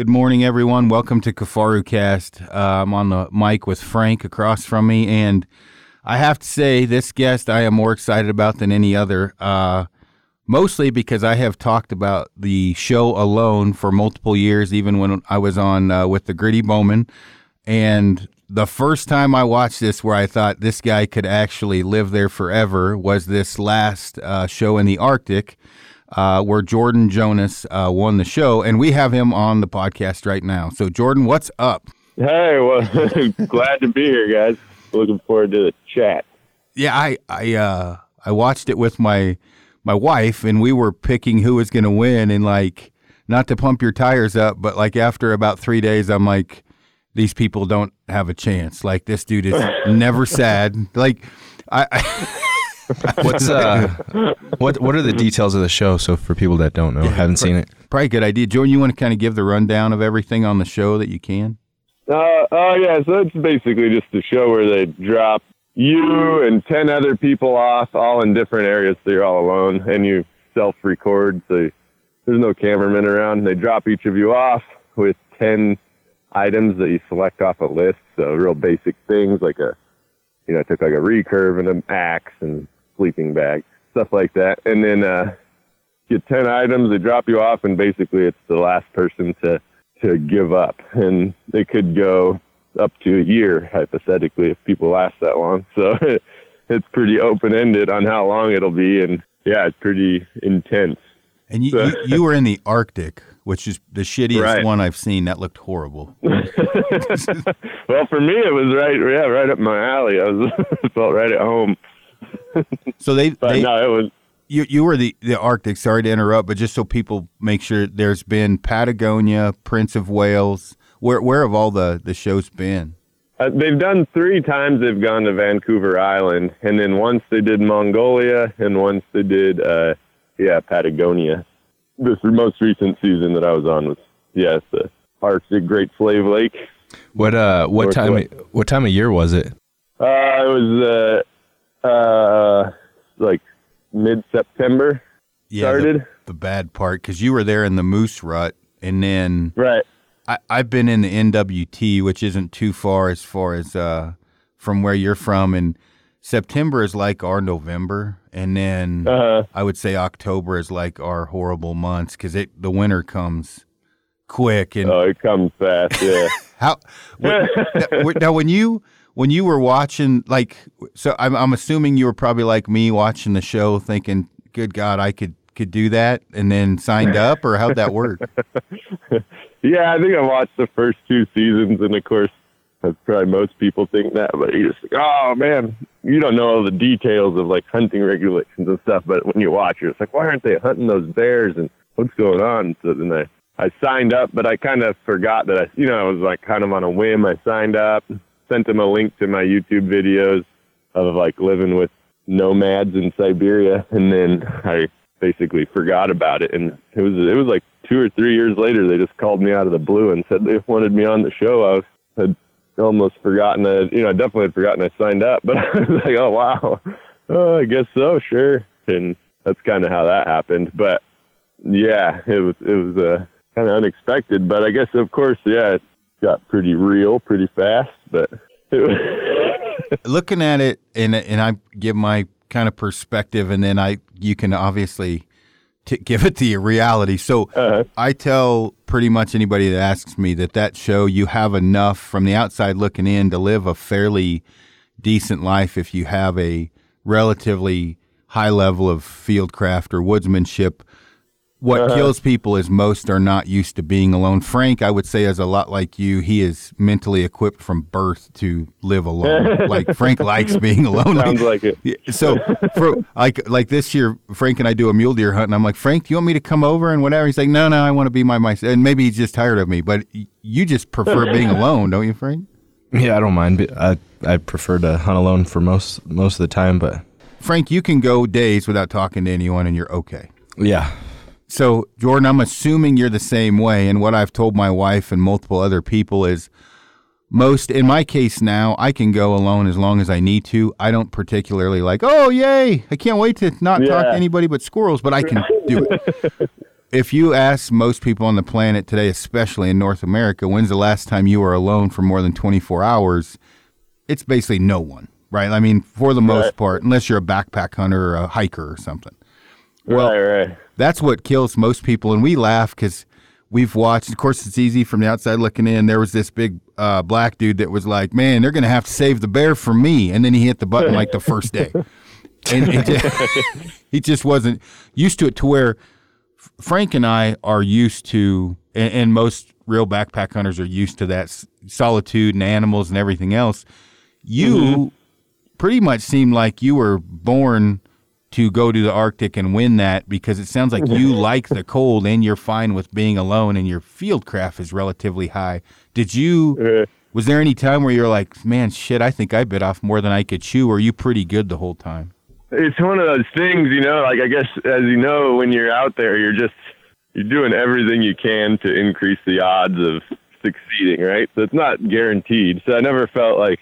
Good morning, everyone. Welcome to Kafaru Cast. Uh, I'm on the mic with Frank across from me, and I have to say, this guest I am more excited about than any other. Uh, mostly because I have talked about the show alone for multiple years, even when I was on uh, with the Gritty Bowman. And the first time I watched this, where I thought this guy could actually live there forever, was this last uh, show in the Arctic uh, where Jordan Jonas uh, won the show, and we have him on the podcast right now. So, Jordan, what's up? Hey, well, glad to be here, guys. Looking forward to the chat. Yeah, I I uh, I watched it with my my wife, and we were picking who was going to win, and like not to pump your tires up, but like after about three days, I'm like, these people don't have a chance. Like this dude is never sad. Like I, I What's uh, what what are the details of the show? So for people that don't know, haven't seen it, probably a good idea. Jordan, you want to kind of give the rundown of everything on the show that you can? Uh, oh yeah, so it's basically just a show where they drop you and ten other people off, all in different areas. So you're all alone, and you self-record. So there's no cameraman around. They drop each of you off with ten items that you select off a list. So real basic things like a, you know, I took like a recurve and an axe and sleeping bag, stuff like that. And then uh, get 10 items, they drop you off, and basically it's the last person to, to give up. And they could go up to a year, hypothetically, if people last that long. So it's pretty open ended on how long it'll be. And yeah, it's pretty intense. And you, So- you, you were in the Arctic, which is the shittiest Right. one I've seen. That looked horrible. well, for me, it was right, yeah, right up my alley. I was felt right at home. So they, But they no, it was you you were the the Arctic. Sorry to interrupt, but just so people make sure, there's been Patagonia, Prince of Wales. Where where have all the the shows been? Uh, they've done three times. They've gone to Vancouver Island, and then once they did Mongolia, and once they did, uh, yeah, Patagonia. This most recent season that I was on was yes, the Arctic Great Slave Lake. what uh, what North time West. what time of year was it? Uh, it was uh, uh, like mid September Yeah, the- started. the, bad part because you were there in the moose rut, and then Right. I, I've been in the NWT, which isn't too far as far as uh, from where you're from, and September is like our November, and then Uh, I would say October is like our horrible months because it the winter comes quick and oh, it comes fast. Yeah. how wh- now when you when you were watching like so I'm I'm assuming you were probably like me watching the show thinking good god I could could do that and then signed up or how'd that work Yeah, I think I watched the first two seasons, and of course, that's probably most people think that. But you just like, oh man, you don't know all the details of like hunting regulations and stuff. But when you watch, you're just like, why aren't they hunting those bears and what's going on? So then I I signed up, but I kind of forgot that I, you know, I was like kind of on a whim. I signed up, sent him a link to my YouTube videos of like living with nomads in Siberia, and then I basically forgot about it. And it was it was like two or three years later, they just called me out of the blue and said they wanted me on the show. I was, had almost forgotten that, you know, I definitely had forgotten I signed up, but I was like, oh wow, oh, I guess so, sure. And that's kind of how that happened. But yeah, it was it was uh, kind of unexpected, but I guess of course, yeah, got pretty real pretty fast. But looking at it and and I give my kind of perspective and then I you can obviously t- give it the reality. So uh, I tell pretty much anybody that asks me that that show you have enough from the outside looking in to live a fairly decent life if you have a relatively high level of fieldcraft or woodsmanship. What uh-huh. kills people is most are not used to being alone. Frank, I would say, is a lot like you. He is mentally equipped from birth to live alone. like Frank likes being alone. sounds like it. So for like like this year, Frank and I do a mule deer hunt, and I'm like, Frank, do you want me to come over and whatever? He's like, No, no, I want to be my myself. And maybe he's just tired of me, but you just prefer being alone, don't you, Frank? Yeah, I don't mind. but I I prefer to hunt alone for most most of the time, but Frank, you can go days without talking to anyone, and you're okay. yeah, So, Jordan, I'm assuming you're the same way. And what I've told my wife and multiple other people is most, in my case now, I can go alone as long as I need to. I don't particularly like, oh, yay, I can't wait to not talk to anybody but squirrels, but I can do it. if you ask most people on the planet today, especially in North America, when's the last time you were alone for more than 24 hours? It's basically no one, right? I mean, for the most Right. part, unless you're a backpack hunter or a hiker or something. Well, right, right. That's what kills most people. And we laugh because we've watched, of course, it's easy from the outside looking in. There was this big uh, black dude that was like, man, they're going to have to save the bear for me. And then he hit the button like the first day. And it just, he just wasn't used to it to where Frank and I are used to, and, and most real backpack hunters are used to that solitude and animals and everything else. You pretty much seem like you were born to go to the Arctic and win that because it sounds like you like the cold and you're fine with being alone and your field craft is relatively high. Did you? Was there any time where you're like, man, shit, I think I bit off more than I could chew? Or are you pretty good the whole time? it's one of those things, you know, like I guess as you know, when you're out there, you're just you're doing everything you can to increase the odds of succeeding, right? So it's not guaranteed. So I never felt like,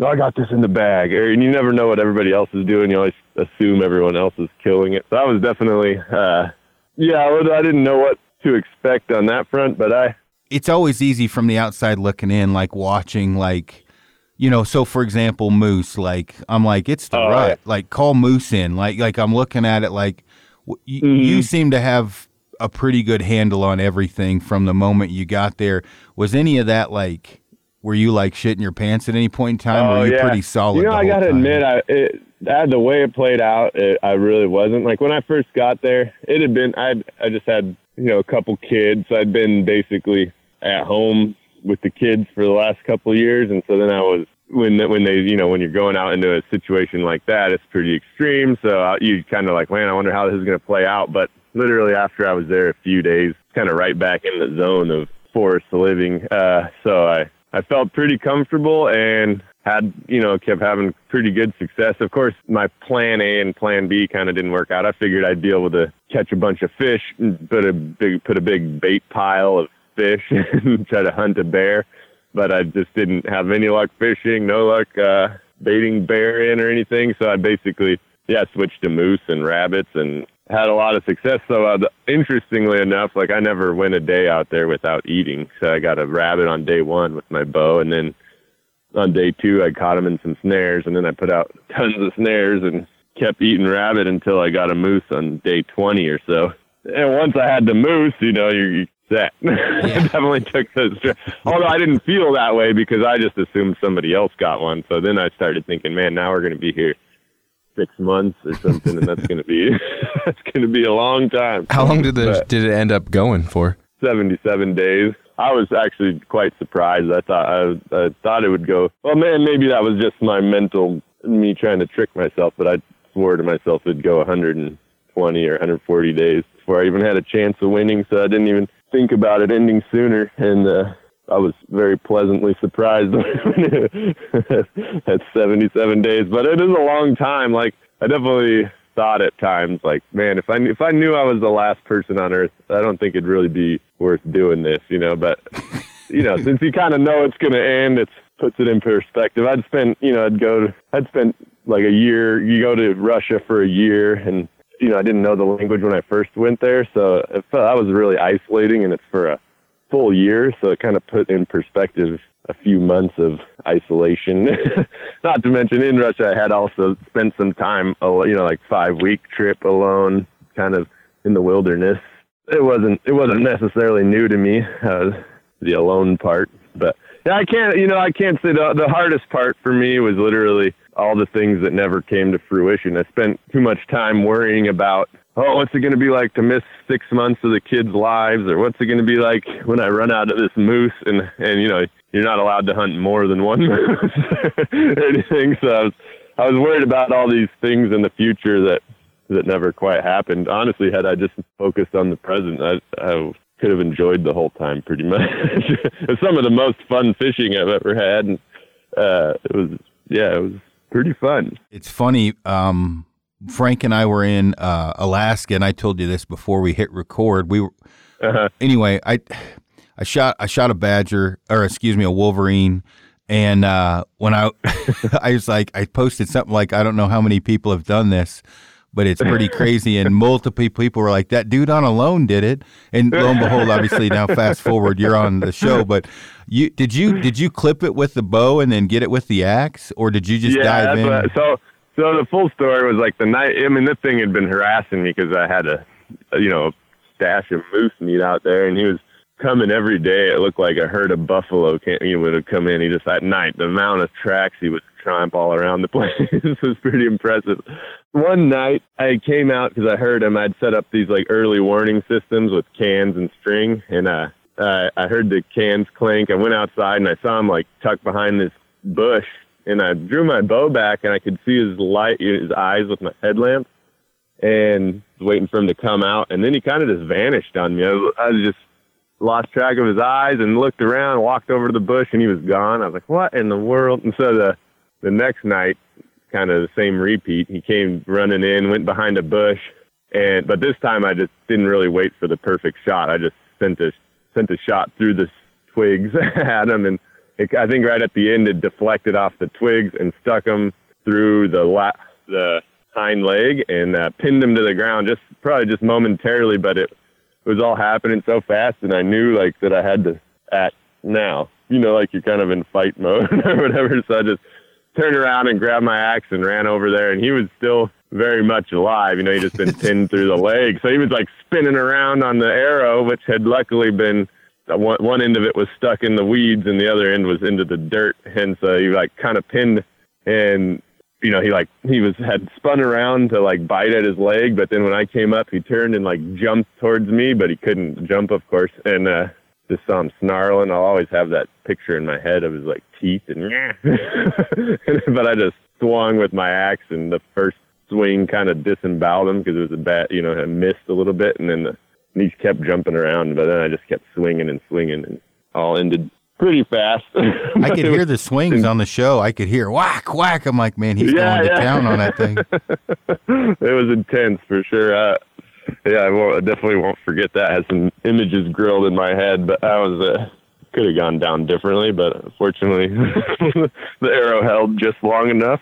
oh, I got this in the bag, or and you never know what everybody else is doing. You always assume everyone else is killing it. So I was definitely, uh, yeah, I didn't know what to expect on that front, but I, it's always easy from the outside looking in, like watching, like, you know, so for example, moose, like, I'm like, it's the Oh, rut. yeah. Like, call moose in. Like, like I'm looking at it like, y- Mm-hmm. you seem to have a pretty good handle on everything from the moment you got there. Was any of that like, were you like shitting your pants at any point in time? or Oh, were you yeah. pretty solid? You know, I gotta time? admit, I it, the way it played out, it, I really wasn't. Like when I first got there, it had been I I just had you know a couple kids. I'd been basically at home with the kids for the last couple of years, and so then I was when when they you know when you're going out into a situation like that, it's pretty extreme. So uh, you kind of like, man, I wonder how this is gonna play out. But literally after I was there a few days, kind of right back in the zone of forest living. Uh, so I I felt pretty comfortable and had you know kept having pretty good success. Of course, my plan A and plan B kind of didn't work out. I figured I'd be able to catch a bunch of fish, and put a big put a big bait pile of fish, and try to hunt a bear. But I just didn't have any luck fishing, no luck uh, baiting bear in or anything. So I basically yeah switched to moose and rabbits and had a lot of success. So uh, the- interestingly enough, like I never went a day out there without eating. So I got a rabbit on day one with my bow, and then on day two I caught him in some snares, and then I put out tons of snares and kept eating rabbit until I got a moose on day twenty or so. And once I had the moose, you know, you're, you're set. I definitely took those. Although I didn't feel that way because I just assumed somebody else got one. So then I started thinking, man, now we're going to be here six months or something, and that's going to be that's going to be a long time. How long did the But- did it end up going for? 77 days. I was actually quite surprised. I thought I, I thought it would go. Well, man, maybe that was just my mental me trying to trick myself, but I swore to myself it'd go 120 or 140 days before I even had a chance of winning. So I didn't even think about it ending sooner, and uh, I was very pleasantly surprised at 77 days. But it is a long time. Like I definitely thought at times, like, man, if I knew, if I knew I was the last person on Earth, I don't think it'd really be worth doing this, you know. But you know, since you kind of know it's going to end, it puts it in perspective. I'd spent, you know, I'd go, to, I'd spent like a year. You go to Russia for a year, and you know, I didn't know the language when I first went there, so it felt that was really isolating, and it's for a full year, so it kind of put in perspective a few months of isolation. Not to mention in Russia, I had also spent some time, you know, like five week trip alone, kind of in the wilderness. It wasn't it wasn't necessarily new to me, uh, the alone part, but yeah, I can't, you know, I can't say the the hardest part for me was literally all the things that never came to fruition. I spent too much time worrying about oh, what's it going to be like to miss six months of the kids' lives, or what's it going to be like when I run out of this moose, and and you know you're not allowed to hunt more than one moose or anything. So I was I was worried about all these things in the future that that never quite happened. Honestly, had I just focused on the present, I, I could have enjoyed the whole time pretty much. it's some of the most fun fishing I've ever had, and uh, it was yeah, it was pretty fun. It's funny. Um, Frank and I were in uh, Alaska, and I told you this before we hit record. We were Uh-huh. anyway. I I shot I shot a badger, or excuse me, a wolverine. And uh, when I I was like, I posted something like, I don't know how many people have done this, but it's pretty crazy. And multiple people were like, "That dude on alone did it." And lo and behold, obviously now fast forward, you're on the show. But you did you did you clip it with the bow and then get it with the axe, or did you just yeah, dive in? What, so so the full story was like the night. I mean, this thing had been harassing me because I had a, you know stash of moose meat out there, and he was coming every day. It looked like a herd of buffalo came, he would have come in. He just at night the amount of tracks he would tramp all around the place was pretty impressive. One night I came out because I heard him. I'd set up these like early warning systems with cans and string, and uh, uh, I heard the cans clink. I went outside and I saw him like tucked behind this bush, and I drew my bow back and I could see his light, his eyes with my headlamp, and was waiting for him to come out. And then he kind of just vanished on me. I was, I just lost track of his eyes and looked around, walked over to the bush, and he was gone. I was like, "What in the world?" And so the the next night, kind of the same repeat. He came running in, went behind a bush, and but this time I just didn't really wait for the perfect shot. I just sent a sent a shot through the twigs at him, and it, I think right at the end it deflected off the twigs and stuck him through the la- the hind leg and uh, pinned him to the ground. Just probably just momentarily, but it it was all happening so fast, and I knew like that I had to act now. You know, like you're kind of in fight mode or whatever. So I just turned around and grabbed my axe and ran over there, and he was still very much alive. You know, he just been pinned through the leg, so he was like spinning around on the arrow, which had luckily been one one end of it was stuck in the weeds, and the other end was into the dirt. Hence, uh, he like kind of pinned, and you know, he like he was had spun around to like bite at his leg, but then when I came up, he turned and like jumped towards me, but he couldn't jump, of course, and uh, just saw him snarling. I'll always have that picture in my head of his like teeth and but I just swung with my axe and the first swing kind of disemboweled him because it was a bat, you know, I missed a little bit and then the, and he kept jumping around, but then I just kept swinging and swinging and all ended pretty fast. I could hear the swings on the show. I could hear whack, whack. I'm like, man, he's Yeah, going to yeah. town on that thing. it was intense for sure. Uh, yeah, I, won't, I definitely won't forget that. I had some images grilled in my head, but I was uh, could have gone down differently. But fortunately, the arrow held just long enough.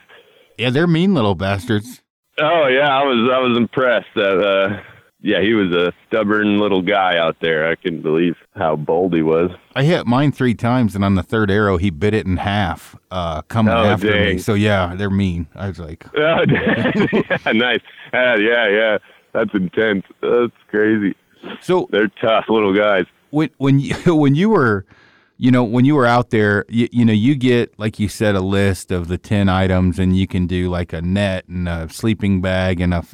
Yeah, they're mean little bastards. Oh yeah, I was I was impressed that. Uh, yeah, he was a stubborn little guy out there. I couldn't believe how bold he was. I hit mine three times, and on the third arrow, he bit it in half, uh, coming Oh, after me. So yeah, they're mean. I was like, Oh, yeah, nice. Uh, yeah, yeah. That's intense. That's crazy. so They're tough little guys. when when you when you were you know when you were out there you, you know you get like you said a list of the 10 items and you can do like a net and a sleeping bag and a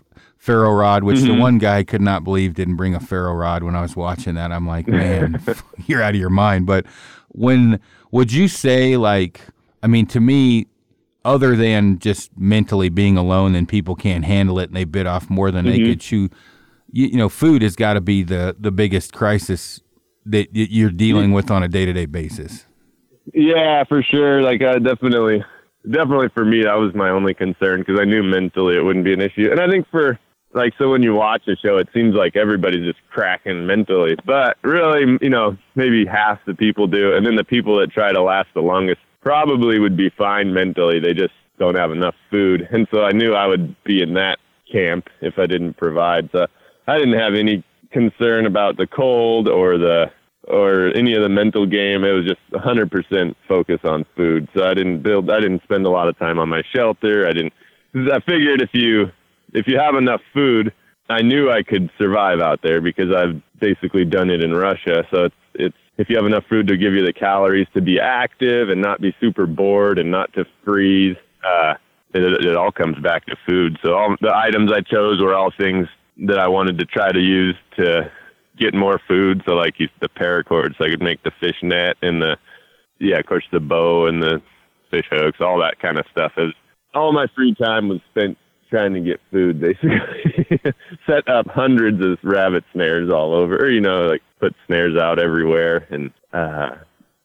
ferro rod which the one guy could not believe didn't bring a ferro rod when i was watching that i'm like man you're out of your mind but when would you say like i mean to me other than just mentally being alone and people can't handle it and they bit off more than they could chew you, you know, food has got to be the the biggest crisis that y- you're dealing with on a day to day basis. Yeah, for sure. Like, uh, definitely, definitely for me, that was my only concern because I knew mentally it wouldn't be an issue. And I think for like, so when you watch a show, it seems like everybody's just cracking mentally, but really, you know, maybe half the people do, and then the people that try to last the longest probably would be fine mentally. They just don't have enough food, and so I knew I would be in that camp if I didn't provide. So I didn't have any concern about the cold or the or any of the mental game. It was just 100% focus on food. So I didn't build. I didn't spend a lot of time on my shelter. I didn't. I figured if you if you have enough food, I knew I could survive out there because I've basically done it in Russia. So it's it's if you have enough food to give you the calories to be active and not be super bored and not to freeze. Uh, it, it all comes back to food. So all the items I chose were all things that I wanted to try to use to get more food. So like the paracord, so I could make the fish net and the yeah, of course the bow and the fish hooks, all that kind of stuff. Is all my free time was spent trying to get food. Basically, set up hundreds of rabbit snares all over, you know, like put snares out everywhere. And uh,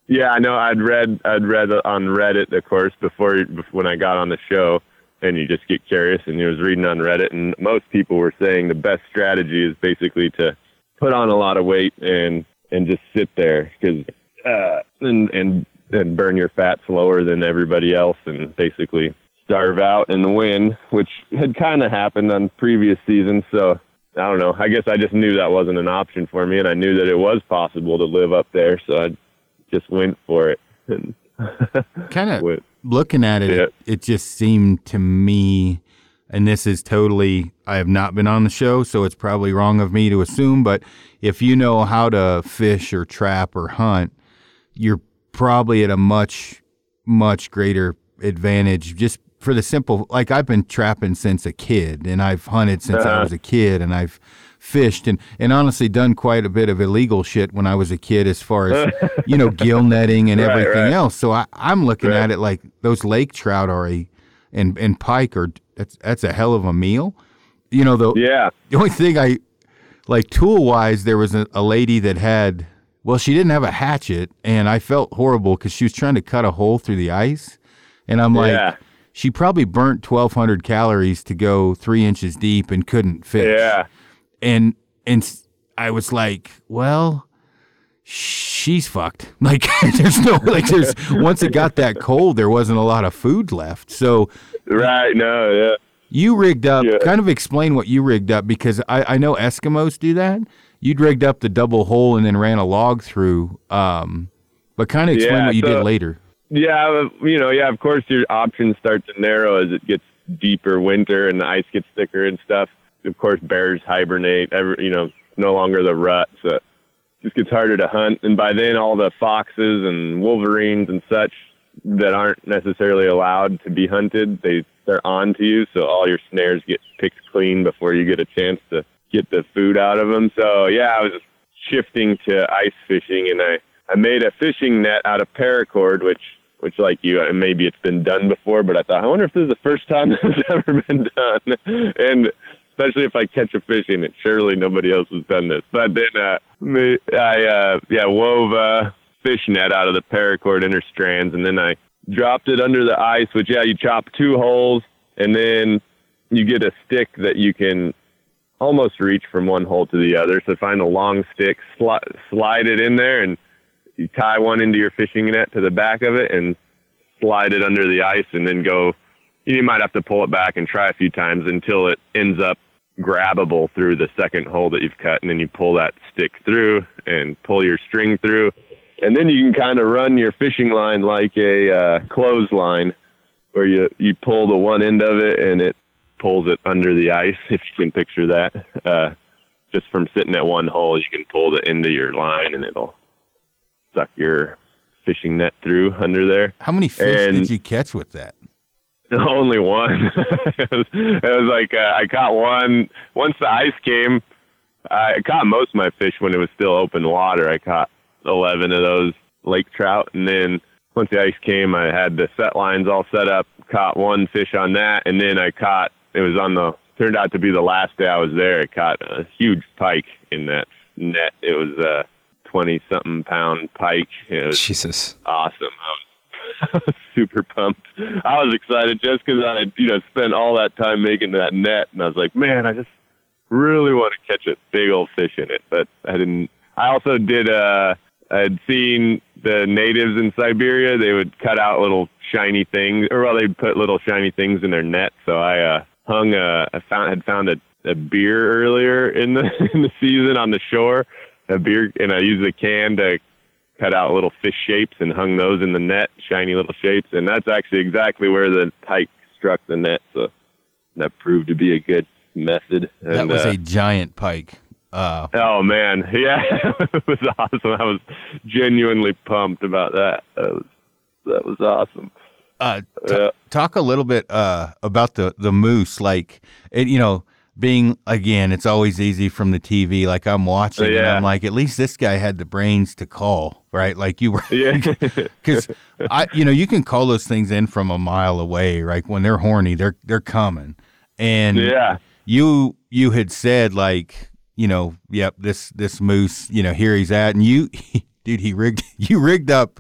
yeah, I know. I'd read I'd read on Reddit, of course, before when I got on the show. And you just get curious, and you was reading on Reddit, and most people were saying the best strategy is basically to put on a lot of weight and and just sit there because uh, and and and burn your fat slower than everybody else, and basically starve out and win, which had kind of happened on previous seasons. So I don't know. I guess I just knew that wasn't an option for me, and I knew that it was possible to live up there. So I just went for it. And kind of looking at it, Yeah. it, it just seemed to me, and this is totally, I have not been on the show, so it's probably wrong of me to assume, but if you know how to fish or trap or hunt, you're probably at a much, much greater advantage just for the simple, like I've been trapping since a kid and I've hunted since I Uh-huh. was a kid and I've fished and, and honestly done quite a bit of illegal shit when I was a kid as far as, you know, gill netting and Right, everything right. else. So I, I'm looking Right. at it like those lake trout are a, and, and pike are, that's, that's a hell of a meal. You know, the, Yeah. the only thing I like tool wise, there was a, a lady that had, well, she didn't have a hatchet, and I felt horrible because she was trying to cut a hole through the ice, and I'm like, Yeah. She probably burnt 1,200 calories to go three inches deep and couldn't fish. Yeah. and and I was like, well. She's fucked. Like there's no like there's once it got that cold, there wasn't a lot of food left. So Right. No. Yeah. you rigged up. Yeah. Kind of explain what you rigged up because I, I know Eskimos do that. You'd rigged up the double hole and then ran a log through. Um, but kind of explain Yeah, what you so- did later. Yeah, you know, yeah, of course your options start to narrow as it gets deeper winter and the ice gets thicker and stuff. Of course, bears hibernate, every, you know, no longer the rut, so it just gets harder to hunt. And by then, all the foxes and wolverines and such that aren't necessarily allowed to be hunted, they, they're on to you, so all your snares get picked clean before you get a chance to get the food out of them. So, yeah, I was shifting to ice fishing and I, I made a fishing net out of paracord, which which like you, maybe it's been done before, but I thought, I wonder if this is the first time this has ever been done. And especially if I catch a fish in it, surely nobody else has done this. But then uh, I, uh, yeah, wove a fish net out of the paracord inner strands, and then I dropped it under the ice, which, yeah, you chop two holes, and then you get a stick that you can almost reach from one hole to the other. So find a long stick, sli- slide it in there, and you tie one into your fishing net to the back of it and slide it under the ice and then go you might have to pull it back and try a few times until it ends up grabbable through the second hole that you've cut. And then you pull that stick through and pull your string through. And then you can kind of run your fishing line like a uh, clothesline where you you pull the one end of it and it pulls it under the ice if you can picture that. Uh, just from sitting at one hole you can pull the end of your line and it'll suck your fishing net through under there. How many fish And- did you catch with that? Only one. it, was, it was like uh, I caught one once the ice came. I caught most of my fish when it was still open water. I caught eleven of those lake trout, and then once the ice came, I had the set lines all set up. Caught one fish on that, and then I caught. It was on the. Turned out to be the last day I was there. I caught a huge pike in that net. It was a twenty something pound pike. It was Jesus. awesome. I was, I was super pumped. I was excited just because I you know, spent all that time making that net, and I was like, man, I just really want to catch a big old fish in it. But I didn't. I also did. Uh, I had seen the natives in Siberia. They would cut out little shiny things, or well, they'd put little shiny things in their net. So I uh, hung. A, I found had found a, a beer earlier in the in the season on the shore. A beer, and I used a can to cut out little fish shapes and hung those in the net, shiny little shapes. And that's actually exactly where the pike struck the net. So that proved to be a good method. And, That was uh, a giant pike. Uh, Oh man, yeah, it was awesome. I was genuinely pumped about that. That was that was awesome. uh, t- Yeah. talk a little bit uh, about the the moose. Like, it, you know, being again, it's always easy from the TV. Like I'm watching, and I'm like, at least this guy had the brains to call, right? Like you were, Yeah, because I, you know, you can call those things in from a mile away. Right when they're horny, they're they're coming, and yeah, you you had said like, you know, yep, this this moose, you know, here he's at, and you, dude, he rigged you rigged up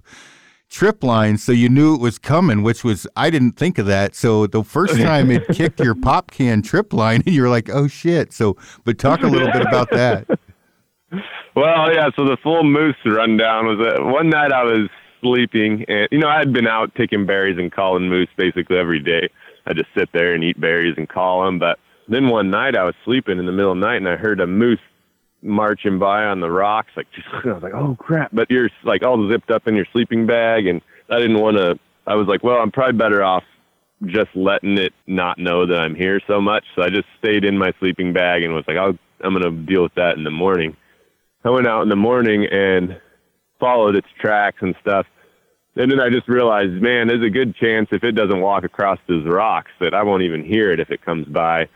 trip line so you knew it was coming, which was I didn't think of that. So the first time it kicked your pop can trip line, and you were like, oh shit. So, but talk a little bit about that. Well, yeah. So the full moose rundown was that one night I was sleeping, and you know I had been out picking berries and calling moose basically every day. I just sit there and eat berries and call them. But then one night I was sleeping in the middle of the night and I heard a moose marching by on the rocks. Like, just, I was like, oh crap! But you're like all zipped up in your sleeping bag, and I didn't want to. I was like, well, I'm probably better off just letting it not know that I'm here so much. So I just stayed in my sleeping bag and was like, I'll, I'm to deal with that in the morning. I went out in the morning and followed its tracks and stuff. And then I just realized, man, there's a good chance if it doesn't walk across those rocks that I won't even hear it if it comes by.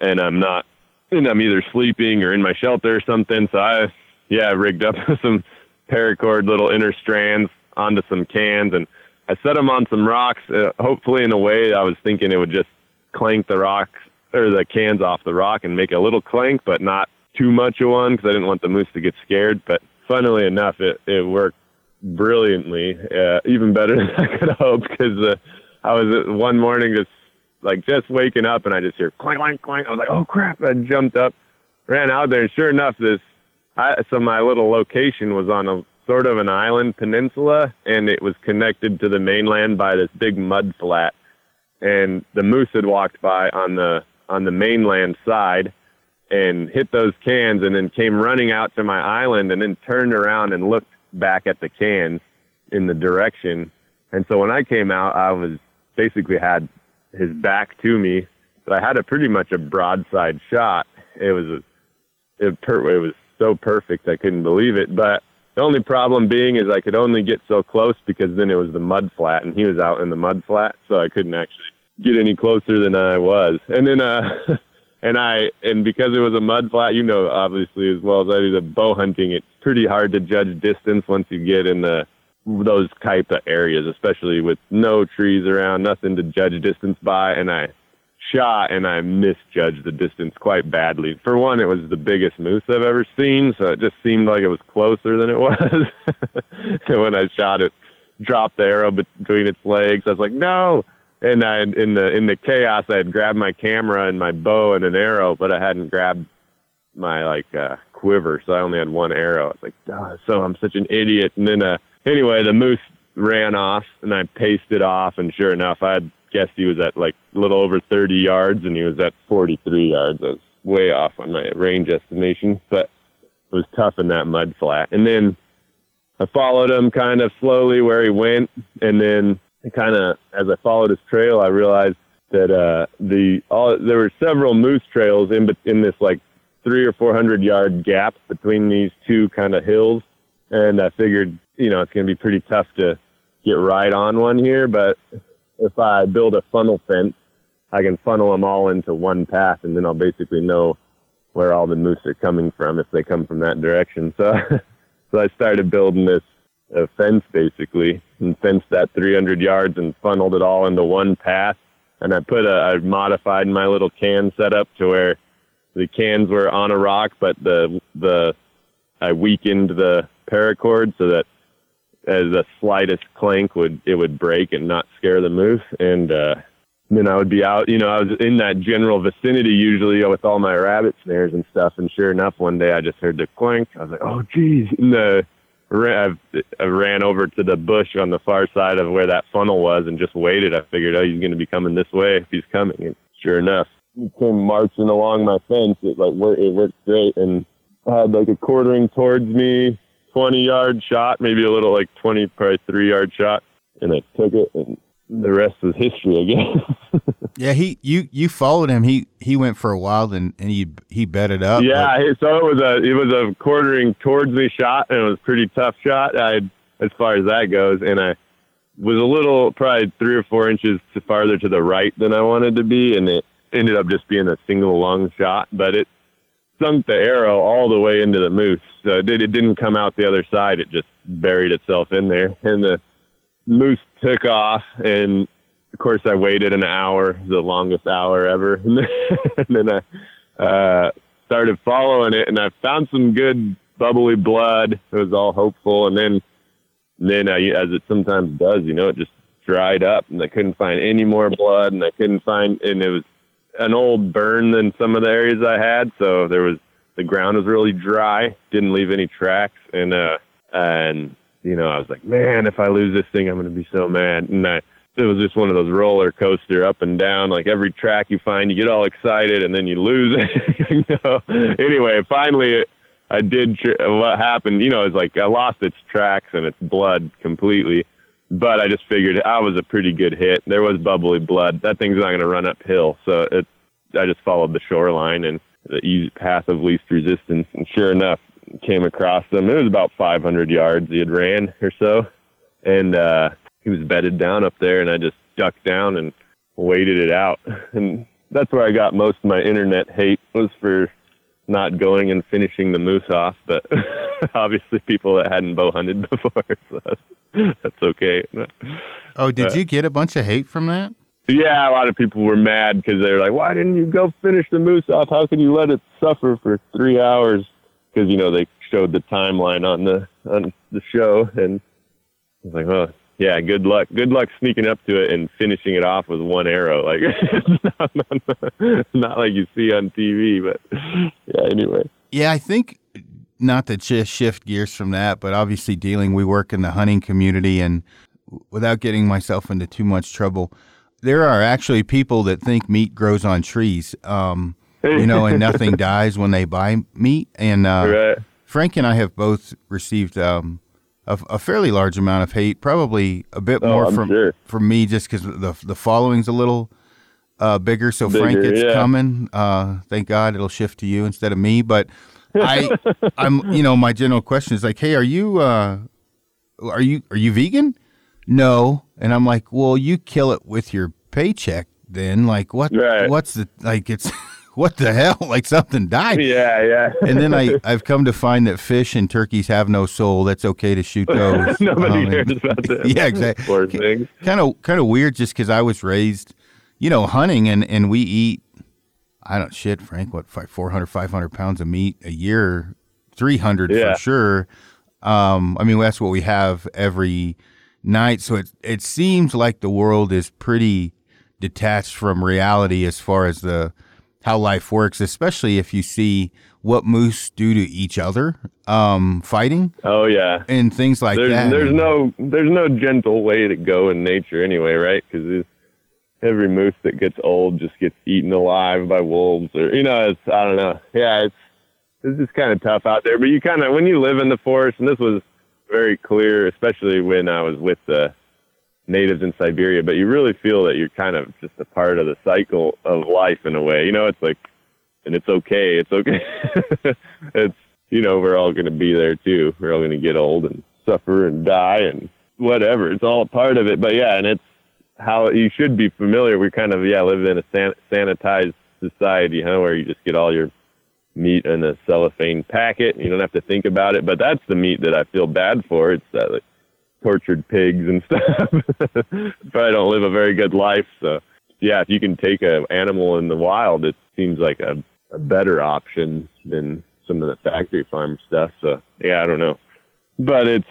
And I'm not, and I'm either sleeping or in my shelter or something. So I, yeah, rigged up some paracord little inner strands onto some cans and I set them on some rocks, uh, hopefully in a way I was thinking it would just clank the rocks or the cans off the rock and make a little clank, but not too much of one because I didn't want the moose to get scared. But funnily enough, it, it worked brilliantly, uh, even better than I could hope because uh, I was uh, one morning just like just waking up and I just hear clank, clank, clank. I was like, oh crap. I jumped up, ran out there and sure enough, this, I, so my little location was on a sort of an island peninsula, and it was connected to the mainland by this big mud flat. And the moose had walked by on the on the mainland side and hit those cans, and then came running out to my island, and then turned around and looked back at the cans in the direction. And so when I came out, I was basically had his back to me, but I had a pretty much a broadside shot. It was a, it, per, it was so perfect I couldn't believe it. But the only problem being is I could only get so close because then it was the mud flat and he was out in the mud flat, so I couldn't actually get any closer than I was. And then, uh, and I, and because it was a mud flat, you know, obviously as well as I do the bow hunting, it's pretty hard to judge distance once you get in the, those type of areas, especially with no trees around, nothing to judge distance by. And I shot and I misjudged the distance quite badly. For one, it was the biggest moose I've ever seen, so it just seemed like it was closer than it was. and when I shot it, dropped the arrow between its legs. I was like, no. And I, in the in the chaos, I had grabbed my camera and my bow and an arrow, but I hadn't grabbed my like uh, quiver, so I only had one arrow. I was like, Duh, so I'm such an idiot. And then uh, anyway, the moose ran off, and I paced it off, and sure enough, I had guessed he was at like a little over 30 yards, and he was at 43 yards. I was way off on my range estimation, but it was tough in that mud flat. And then I followed him kind of slowly where he went, and then kind of as I followed his trail, I realized that uh, the all there were several moose trails in in this like three or four hundred yard gap between these two kind of hills, and I figured you know it's going to be pretty tough to get right on one here, but if I build a funnel fence, I can funnel them all into one path, and then I'll basically know where all the moose are coming from if they come from that direction. So, so I started building this uh, fence basically, and fenced that 300 yards and funneled it all into one path. And I put a, I modified my little can setup to where the cans were on a rock, but the the I weakened the paracord so that as the slightest clank would it would break and not scare the moose and uh then I would be out, you know, I was in that general vicinity usually with all my rabbit snares and stuff. And sure enough, one day I just heard the clank. I was like, oh, geez. And the, I, ran over to the bush on the far side of where that funnel was and just waited. I figured, oh, he's going to be coming this way if he's coming. And sure enough, he came marching along my fence. It like worked, it worked great. And had like a quartering towards me, 20 yard shot, maybe a little like 20, probably three yard shot. And I took it and mm. the rest was history, I guess. yeah, he you you followed him. He he went for a while and and he he bedded up. Yeah, but... so it was a it was a quartering towards me shot and it was a pretty tough shot. I as far as that goes, and I was a little probably three or four inches farther to the right than I wanted to be, and it ended up just being a single long shot. But it sunk the arrow all the way into the moose. So it, did, it didn't come out the other side. It just buried itself in there. And the moose took off. And of course, I waited an hour, the longest hour ever. and then I uh, started following it and I found some good bubbly blood. It was all hopeful. And then, then I, as it sometimes does, you know, it just dried up and I couldn't find any more blood and I couldn't find, and it was an old burn than some of the areas I had. So there was the ground was really dry, didn't leave any tracks, and uh, and you know I was like, man, if I lose this thing, I'm to be so mad. And I it was just one of those roller coaster up and down. Like every track you find, you get all excited and then you lose it. you know? Anyway, finally, I did. Tr- what happened? You know, it's like I lost its tracks and its blood completely. But I just figured I was a pretty good hit. There was bubbly blood. That thing's not going to run uphill, so it. I just followed the shoreline and the easy path of least resistance, and sure enough, came across them. It was about 500 yards he had ran or so, and uh, he was bedded down up there, and I just ducked down and waited it out. And that's where I got most of my internet hate was for not going and finishing the moose off. But obviously, people that hadn't bow hunted before, so that's, that's okay. Oh, did Uh, you get a bunch of hate from that? Yeah, a lot of people were mad because they were like, "Why didn't you go finish the moose off? How can you let it suffer for three hours?" Because you know they showed the timeline on the on the show, and I was like, "Oh, yeah, good luck. Good luck sneaking up to it and finishing it off with one arrow. Like it's not, not, not like you see on TV, but yeah. Anyway, Yeah, I think not to just shift gears from that, but obviously dealing, we work in the hunting community, and without getting myself into too much trouble, there are actually people that think meat grows on trees, um, you know, and nothing dies when they buy meat. And uh, right? Frank and I have both received um, a, a fairly large amount of hate, probably a bit Oh, more I'm from sure. from me, just because the the following's a little uh, bigger. So Frank, Bigger, it's yeah. coming. Uh, thank God it'll shift to you instead of me. But I, I'm, you know, my general question is like, hey, are you, uh, are you, are you vegan? No, and I'm like, well, you kill it with your paycheck. Then, like, what? Right. What's the like? It's what the hell? Like something died Yeah, yeah. and then I, I've come to find that fish and turkeys have no soul. That's okay to shoot those. Nobody Um, cares about them. Yeah, exactly. Kind of kind of weird just because I was raised, you know, hunting and, and we eat, I don't, shit, Frank, what, five, 400, 500 pounds of meat a year, 300 Yeah. for sure. Um, I mean, that's what we have every night. So it, it seems like the world is pretty detached from reality as far as the how life works, especially if you see what moose do to each other, um, fighting Oh yeah. and things like there's that. there's no there's no gentle way to go in nature anyway, right? Because every moose that gets old just gets eaten alive by wolves, or you know, it's I don't know. Yeah, it's it's just kind of tough out there. But you kind of when you live in the forest, and this was very clear, especially when I was with the natives in Siberia. But you really feel that you're kind of just a part of the cycle of life in a way. You know, it's like, and it's okay. It's okay. it's you know, we're all going to be there too. We're all going to get old and suffer and die and whatever. It's all a part of it. But yeah, and it's how you should be familiar. We kind of, yeah, live in a san- sanitized society, huh, where you just get all your meat in a cellophane packet. You don't have to think about it. But that's the meat that I feel bad for. It's that like tortured pigs and stuff. but I don't live a very good life. So yeah, if you can take an animal in the wild, it seems like a, a better option than some of the factory farm stuff. So yeah, I don't know, but it's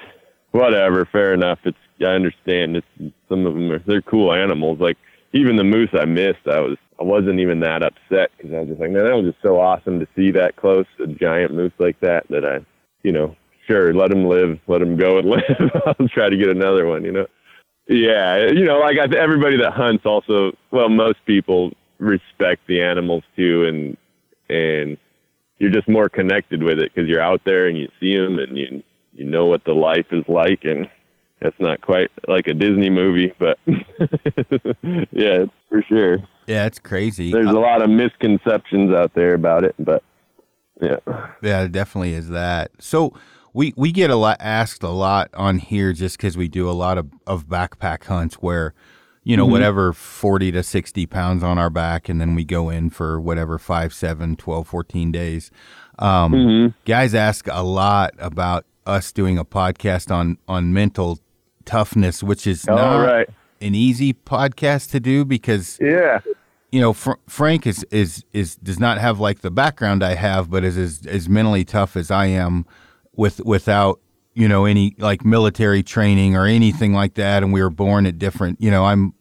whatever. Fair enough. It's I understand. It's some of them are they're cool animals. Like even the moose I missed, I was I wasn't even that upset because I was just like, man, that was just so awesome to see that close, a giant moose like that. That I, you know, sure, let him live, let him go and live. I'll try to get another one. You know. Yeah, you know, like I, everybody that hunts also, well, most people respect the animals too, and and you're just more connected with it because you're out there and you see them and you you know what the life is like, and that's not quite like a Disney movie, but yeah, for sure. yeah, it's crazy. There's a uh, lot of misconceptions out there about it, but yeah, Yeah, it definitely is that. So we we get a lot asked a lot on here just because we do a lot of, of backpack hunts where, you know, whatever 40 to 60 pounds on our back, and then we go in for whatever 5, 7, 12, 14 days. Um, Guys ask a lot about us doing a podcast on, on mental toughness, which is all not right, an easy podcast to do because yeah, you know, Fr- Frank is, is is does not have like the background I have, but is as as mentally tough as I am, with without you know any like military training or anything like that. And we were born at different. You know, I'm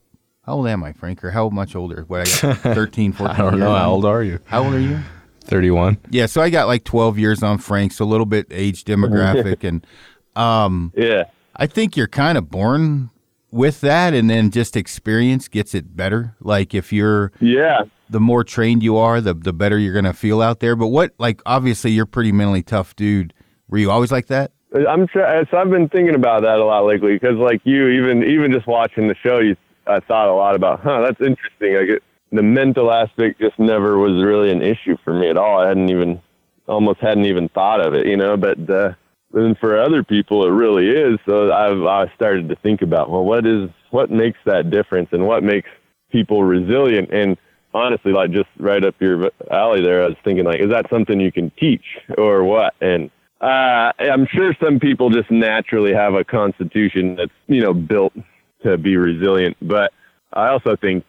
how old am I, Frank? Or how much older? What I got? 13, 14 I don't know. How old are you? How old are you? 31. Yeah, so I got like twelve years on Frank, so a little bit age demographic, and um, yeah. I think you're kind of born with that, and then just experience gets it better. Like if you're Yeah. the more trained you are, the the better you're gonna feel out there. But what like obviously you're a pretty mentally tough dude. Were you always like that? I'm so I've been thinking about that a lot lately because, like you, even even just watching the show, you I thought a lot about, huh, that's interesting. Like it, the mental aspect just never was really an issue for me at all. I hadn't even almost hadn't even thought of it, you know. But uh, then for other people, it really is. So I've I started to think about, well, what is what makes that difference, and what makes people resilient? And honestly, like just right up your alley there, I was thinking, like, is that something you can teach or what? And uh, I'm sure some people just naturally have a constitution that's you know built to be resilient, but I also think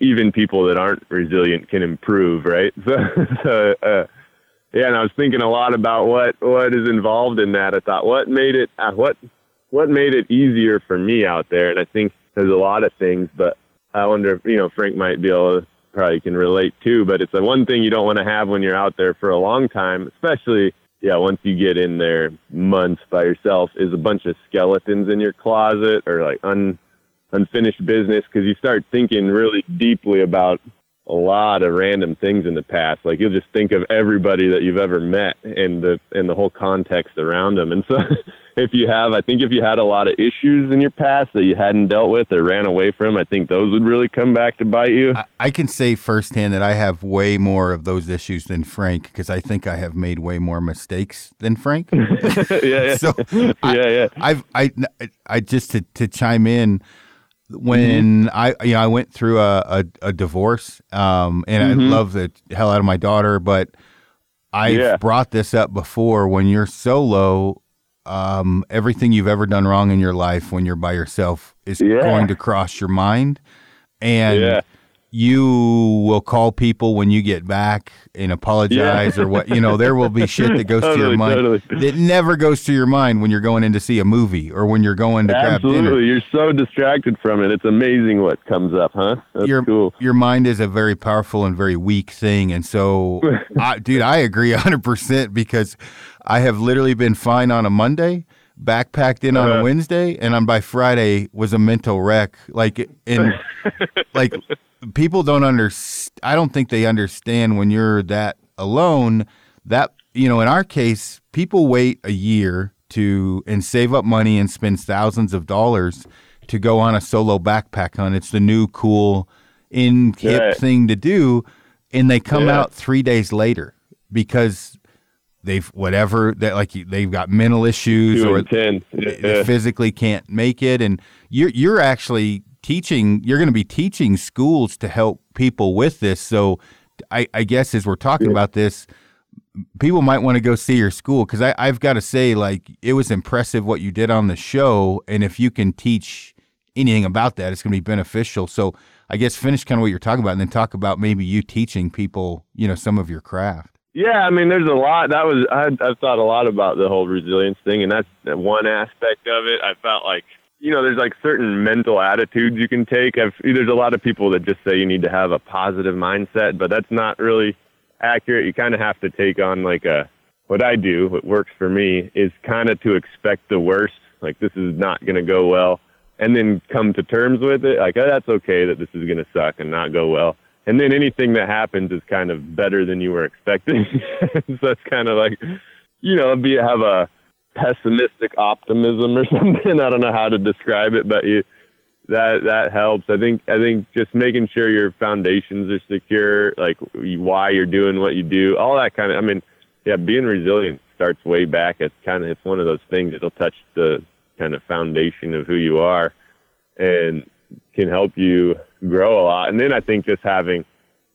even people that aren't resilient can improve, right? So, so uh, yeah, and I was thinking a lot about what what is involved in that. I thought, what made it uh, what what made it easier for me out there? And I think there's a lot of things, but I wonder if you know Frank might be able to probably can relate too. But it's the one thing you don't want to have when you're out there for a long time, especially yeah, once you get in there months by yourself, is a bunch of skeletons in your closet or like un unfinished business because you start thinking really deeply about a lot of random things in the past. Like you'll just think of everybody that you've ever met and the and the whole context around them. And so if you have, I think if you had a lot of issues in your past that you hadn't dealt with or ran away from, I think those would really come back to bite you. I, I can say firsthand that I have way more of those issues than Frank because I think I have made way more mistakes than Frank. yeah, yeah. so yeah, I, yeah. I've I I just to, to chime in when I you know I went through a a, a divorce um and I love the hell out of my daughter but I've Yeah. brought this up before when you're solo um everything you've ever done wrong in your life when you're by yourself is Yeah. going to cross your mind and Yeah. You will call people when you get back and apologize or what you know there will be shit that goes to your mind totally. that never goes to your mind when you're going in to see a movie or when you're going to Absolutely. You're so distracted from it. It's amazing what comes up, huh? That's your cool. your mind is a very powerful and very weak thing, and so, I, dude, I agree hundred percent because I have literally been fine on a Monday, backpacked in on a Uh-huh. Wednesday, and on by Friday was a mental wreck. Like in like people don't understand. I don't think they understand when you're that alone. That you know, in our case, people wait a year to and save up money and spend thousands of dollars to go on a solo backpack hunt. It's the new cool in hip Right. thing to do, and they come Yeah. out three days later because they've whatever that like they've got mental issues or Yeah. physically can't make it. And you're you're actually teaching you're going to be teaching schools to help people with this. So i i guess as we're talking about this people might want to go see your school. Because I, i've got to say like it was impressive what you did on the show. And if you can teach anything about that it's going to be beneficial. So i guess finish kind of what you're talking about and then talk about maybe you teaching people you know some of your craft Yeah, I mean, there's a lot. That was I, I've thought a lot about the whole resilience thing, and that's one aspect of it. I felt like you know, there's like certain mental attitudes you can take. I've, there's a lot of people that just say you need to have a positive mindset, but that's not really accurate. You kind of have to take on like a what I do. What works for me is kind of to expect the worst. Like this is not going to go well, and then come to terms with it. Like oh, that's okay that this is going to suck and not go well and then anything that happens is kind of better than you were expecting. so it's kind of like, you know, be have a pessimistic optimism or something. I don't know how to describe it, but you, that that helps. I think I think just making sure your foundations are secure, like why you're doing what you do, all that kind of. I mean, yeah, being resilient starts way back. It's kind of it's one of those things that'll touch the kind of foundation of who you are, and can help you grow a lot. And then I think just having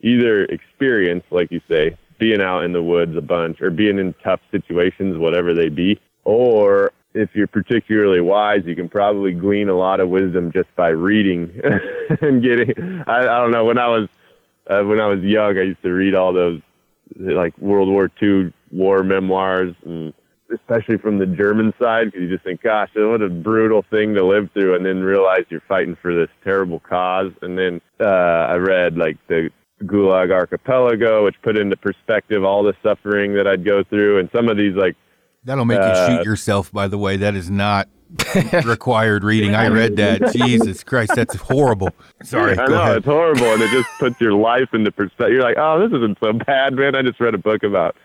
either experience, like you say, being out in the woods a bunch or being in tough situations, whatever they be, or if you're particularly wise, you can probably glean a lot of wisdom just by reading and getting. I, I don't know. When I was uh, when I was young, I used to read all those like World War II war memoirs, and especially from the German side, because you just think, "Gosh, what a brutal thing to live through," and then realize you're fighting for this terrible cause. And then uh, I read like the Gulag Archipelago, which put into perspective all the suffering that I'd go through, and some of these like That'll make you Uh, shoot yourself, by the way. That is not required reading. I read that. Jesus Christ, that's horrible. Sorry. I know ahead. it's horrible, and it just puts your life into perspective. You're like, oh, this isn't so bad, man. I just read a book about.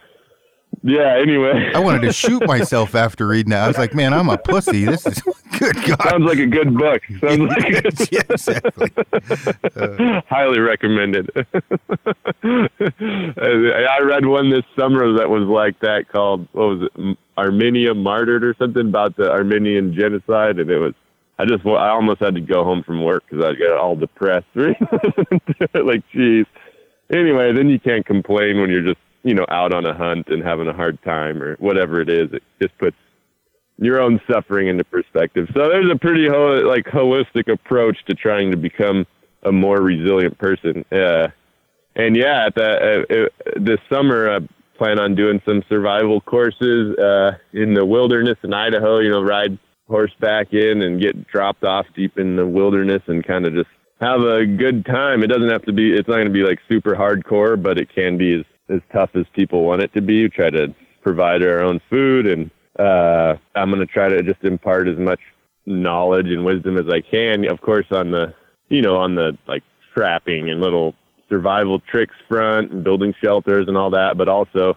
Yeah. Anyway, I wanted to shoot myself after reading that. I was like, man, I'm a pussy. This is good God. sounds like a good book. Sounds like yeah, exactly. highly recommended. I read one this summer that was like that called what was it, Armenia Martyred or something about the Armenian genocide, and it was. I just I almost had to go home from work because I got all depressed. like, geez. Anyway, then you can't complain when you're just you know out on a hunt and having a hard time or whatever it is. It just puts your own suffering into perspective. So there's a pretty ho- like holistic approach to trying to become a more resilient person. Uh, and yeah, at the, uh, this summer, I plan on doing some survival courses uh, in the wilderness in Idaho. You know, ride horseback in and get dropped off deep in the wilderness and kind of just have a good time. It doesn't have to be. It's not going to be like super hardcore, but it can be as as tough as people want it to be. We try to provide our own food and uh, I'm going to try to just impart as much knowledge and wisdom as I can. Of course, on the, you know, on the like trapping and little survival tricks front and building shelters and all that, but also,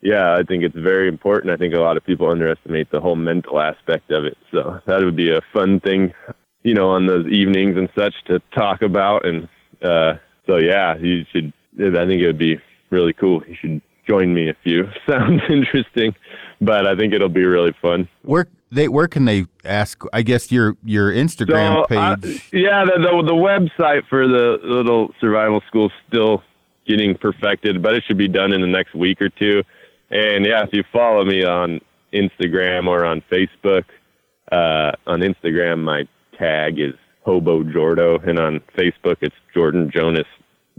yeah, I think it's very important. I think a lot of people underestimate the whole mental aspect of it. So that would be a fun thing, you know, on those evenings and such to talk about. And uh, so, yeah, you should. I think it would be really cool. You should join me if you sounds interesting, but I think it'll be really fun. Where they where can they ask? I guess your your Instagram So, uh, page. yeah, the, the the website for the little survival school is still getting perfected, but it should be done in the next week or two. And yeah, if you follow me on Instagram or on Facebook, uh, on Instagram my tag is Hobo Jordo, and on Facebook it's Jordan Jonas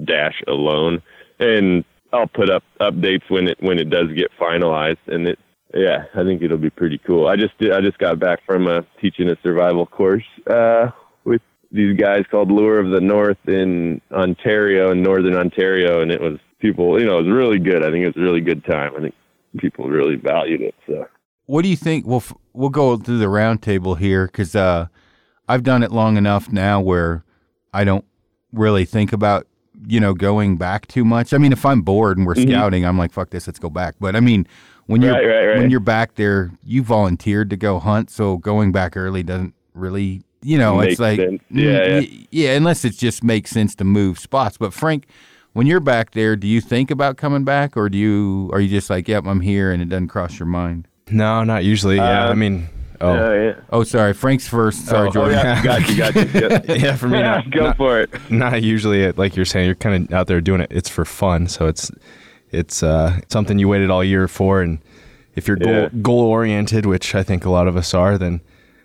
dash alone. And I'll put up updates when it when it does get finalized, and it yeah, I think it'll be pretty cool. I just did, I just got back from uh, teaching a survival course uh, with these guys called Lure of the North in Ontario, in Northern Ontario, and it was people. You know, it was really good. I think it was a really good time. I think people really valued it. So what do you think? We'll we'll go through the round table here because uh, I've done it long enough now where I don't really think about you know going back too much. I mean, if I'm bored and we're scouting, I'm like, fuck this, let's go back. But I mean, when you're Right, right, right. when you're back there, you volunteered to go hunt, so going back early doesn't really. You know, it's like sense. mm, Yeah, yeah. yeah, unless it just makes sense to move spots. But Frank, when you're back there, do you think about coming back, or do you are you just like, yep, I'm here, and it doesn't cross your mind? No, not usually. Yeah, Uh, I mean, oh, yeah, yeah. Oh, sorry. Frank's first. Sorry, Oh, Jordan. yeah, got you, got you. Yeah, yeah, for me, not, go not, for it. not usually. Like you're saying, you're kind of out there doing it. It's for fun, so it's it's uh, something you waited all year for, and if you're Yeah. goal goal oriented, which I think a lot of us are, then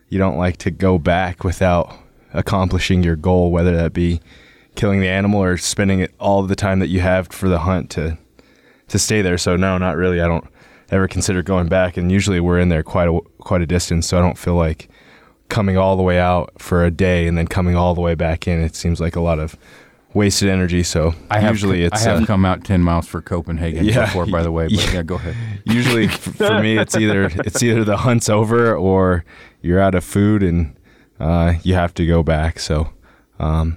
you don't like to go back without accomplishing your goal, whether that be killing the animal or spending it all the time that you have for the hunt to to stay there. So no, not really. I don't ever consider going back, and usually we're in there quite a quite a distance, so I don't feel like coming all the way out for a day and then coming all the way back in. It seems like a lot of wasted energy. So I have usually I it's have uh, come out ten miles for Copenhagen Yeah. before, by the way. But yeah, go ahead. usually for me it's either it's either the hunt's over or you're out of food and uh, you have to go back. So um,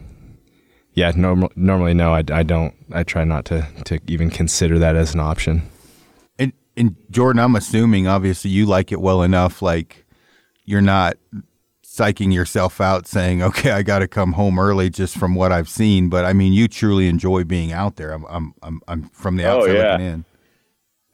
yeah, norm- normally no, I, I don't. I try not to to even consider that as an option. And, Jordan, I'm assuming obviously you like it well enough. Like you're not psyching yourself out saying, "Okay, I got to come home early," just from what I've seen. But I mean, you truly enjoy being out there. I'm I'm I'm, I'm from the Oh, outside yeah. looking in.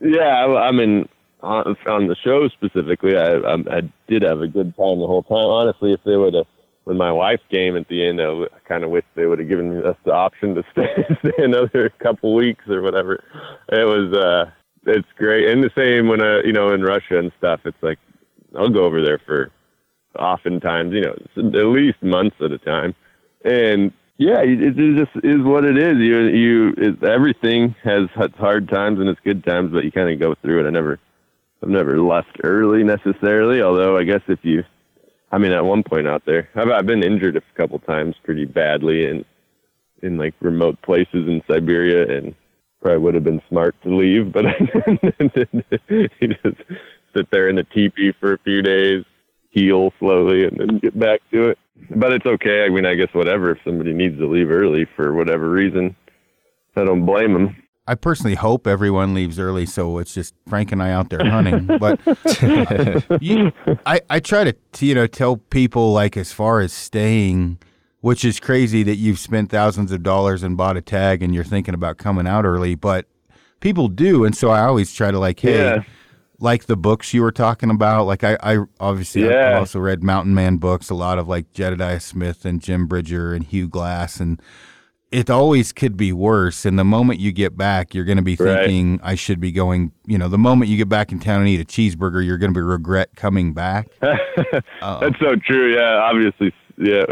Yeah, I, I mean, on, on the show specifically, I, I I did have a good time the whole time. Honestly, if they would have, when my wife came at the end, I kind of wish they would have given us the option to stay, stay another couple weeks or whatever. It was, uh, it's great. And the same when, I, you know, in Russia and stuff, it's like, I'll go over there for oftentimes, you know, at least months at a time. And yeah, it, it just is what it is. You, you, it, everything has hard times and its good times, but you kind of go through it. I never, I've never left early necessarily. Although I guess if you, I mean, at one point out there, I've, I've been injured a couple times pretty badly in, in like remote places in Siberia and probably would have been smart to leave, but you just sit there in the teepee for a few days, heal slowly and then get back to it. But it's okay. I mean, I guess whatever. If somebody needs to leave early for whatever reason, I don't blame them. I personally hope everyone leaves early, so it's just Frank and I out there hunting. But you, I, I try to, you know, tell people like as far as staying, which is crazy that you've spent thousands of dollars and bought a tag and you're thinking about coming out early, but people do, and so I always try to like, hey, Yeah. like the books you were talking about. Like I, I obviously Yeah. also read Mountain Man books, a lot of like Jedediah Smith and Jim Bridger and Hugh Glass, and it always could be worse. And the moment you get back, you're going to be Right. thinking, I should be going. You know, the moment you get back in town and eat a cheeseburger, you're going to be regret coming back. That's so true. Yeah, obviously, yeah.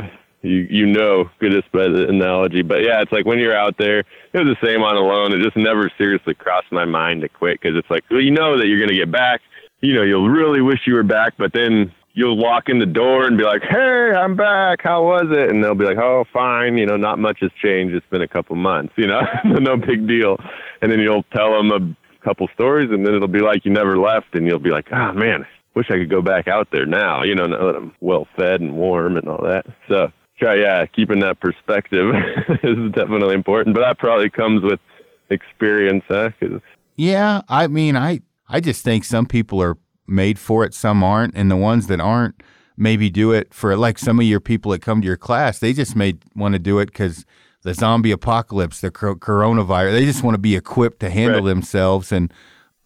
You you know, goodness by the analogy, but yeah, it's like when you're out there. It was the same on alone. It just never seriously crossed my mind to quit because it's like well, you know that you're gonna get back. You know, you'll really wish you were back, but then you'll walk in the door and be like, "Hey, I'm back. How was it?" And they'll be like, "Oh, fine. You know, not much has changed. It's been a couple months. You know, no big deal." And then you'll tell them a couple stories, and then it'll be like you never left, and you'll be like, "Oh man, wish I could go back out there now, you know, now that I'm well fed and warm and all that. So try, yeah, keeping that perspective is definitely important, but that probably comes with experience, huh? 'Cause- Yeah, I mean, I I just think some people are made for it, some aren't, and the ones that aren't maybe do it for like some of your people that come to your class. They just may want to do it because the zombie apocalypse, the coronavirus. They just want to be equipped to handle Right. themselves, and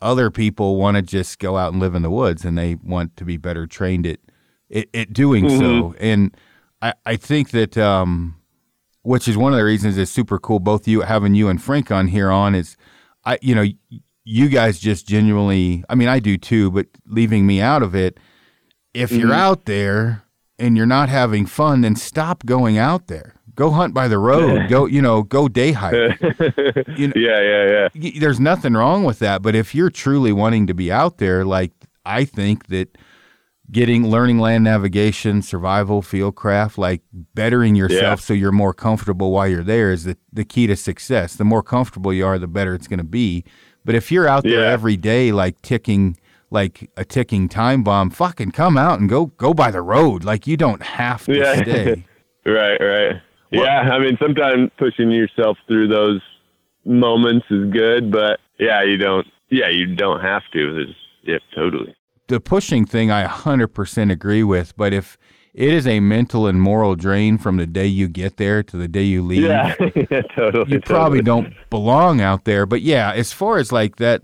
other people want to just go out and live in the woods, and they want to be better trained at at, at doing mm-hmm. so. And I I think that. um which is one of the reasons it's super cool both you having you and Frank on here on is I you know you guys just genuinely I mean I do too but leaving me out of it if you're out there and you're not having fun then stop going out there go hunt by the road go you know go day hike You know- yeah, yeah, yeah. y- there's nothing wrong with that but if you're truly wanting to be out there like i think that getting learning land navigation survival field craft like bettering yourself Yeah. so you're more comfortable while you're there is the, the key to success the more comfortable you are the better it's going to be but if you're out there Yeah. every day like ticking like a ticking time bomb fucking come out and go go by the road like you don't have to Yeah. stay Right, right. Well- yeah, I mean, sometimes pushing yourself through those moments is good, but yeah, you don't, yeah, you don't have to. There's, yeah, totally. The pushing thing I 100% agree with, but if it is a mental and moral drain from the day you get there to the day you leave, Yeah, yeah, totally. you probably totally. don't belong out there. But yeah, as far as like that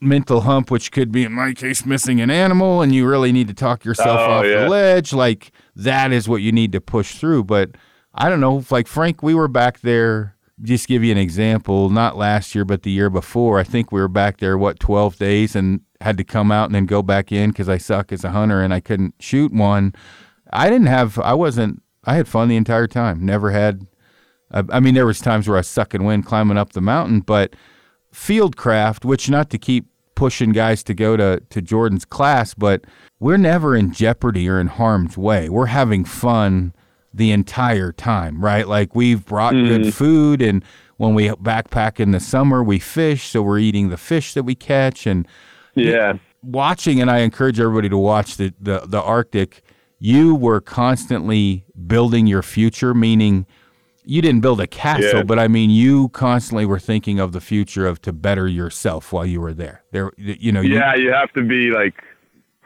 mental hump, which could be in my case missing an animal, and you really need to talk yourself Oh, off yeah. the ledge, like that is what you need to push through. But I don't know, like Frank, we were back there. Just give you an example, not last year, but the year before. I think we were back there, what, 12 days and had to come out and then go back in because I suck as a hunter and I couldn't shoot one. I didn't have, I wasn't, I had fun the entire time. Never had, I, I mean, there was times where I suck and wind climbing up the mountain, but fieldcraft, which not to keep pushing guys to go to, to Jordan's class, but we're never in jeopardy or in harm's way. We're having fun the entire time, right? Like we've brought good mm. food and when we backpack in the summer, we fish, so we're eating the fish that we catch and Yeah. watching and I encourage everybody to watch the, the, the Arctic, you were constantly building your future, meaning you didn't build a castle, Yeah. but I mean you constantly were thinking of the future of to better yourself while you were there. There you know, you- Yeah, you have to be like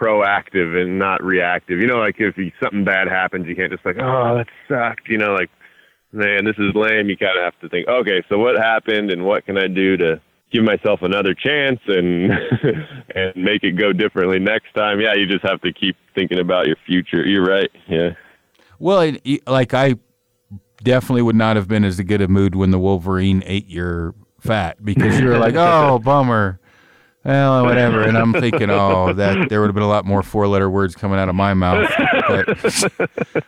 proactive and not reactive. You know, like if you, something bad happens, you can't just like, oh, that sucked. You know, like, man, this is lame. You kind of have to think, okay, so what happened and what can I do to give myself another chance and and make it go differently next time? Yeah, you just have to keep thinking about your future. You're right. Yeah. Well, it, like I definitely would not have been as good a mood when the Wolverine ate your fat because you were like, "Oh, bummer." Well, whatever. And I'm thinking, "Oh, that there would have been a lot more four-letter words coming out of my mouth." But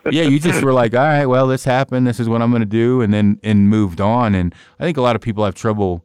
yeah, you just were like, "All right, well, this happened. This is what I'm going to do," and then and moved on. And I think a lot of people have trouble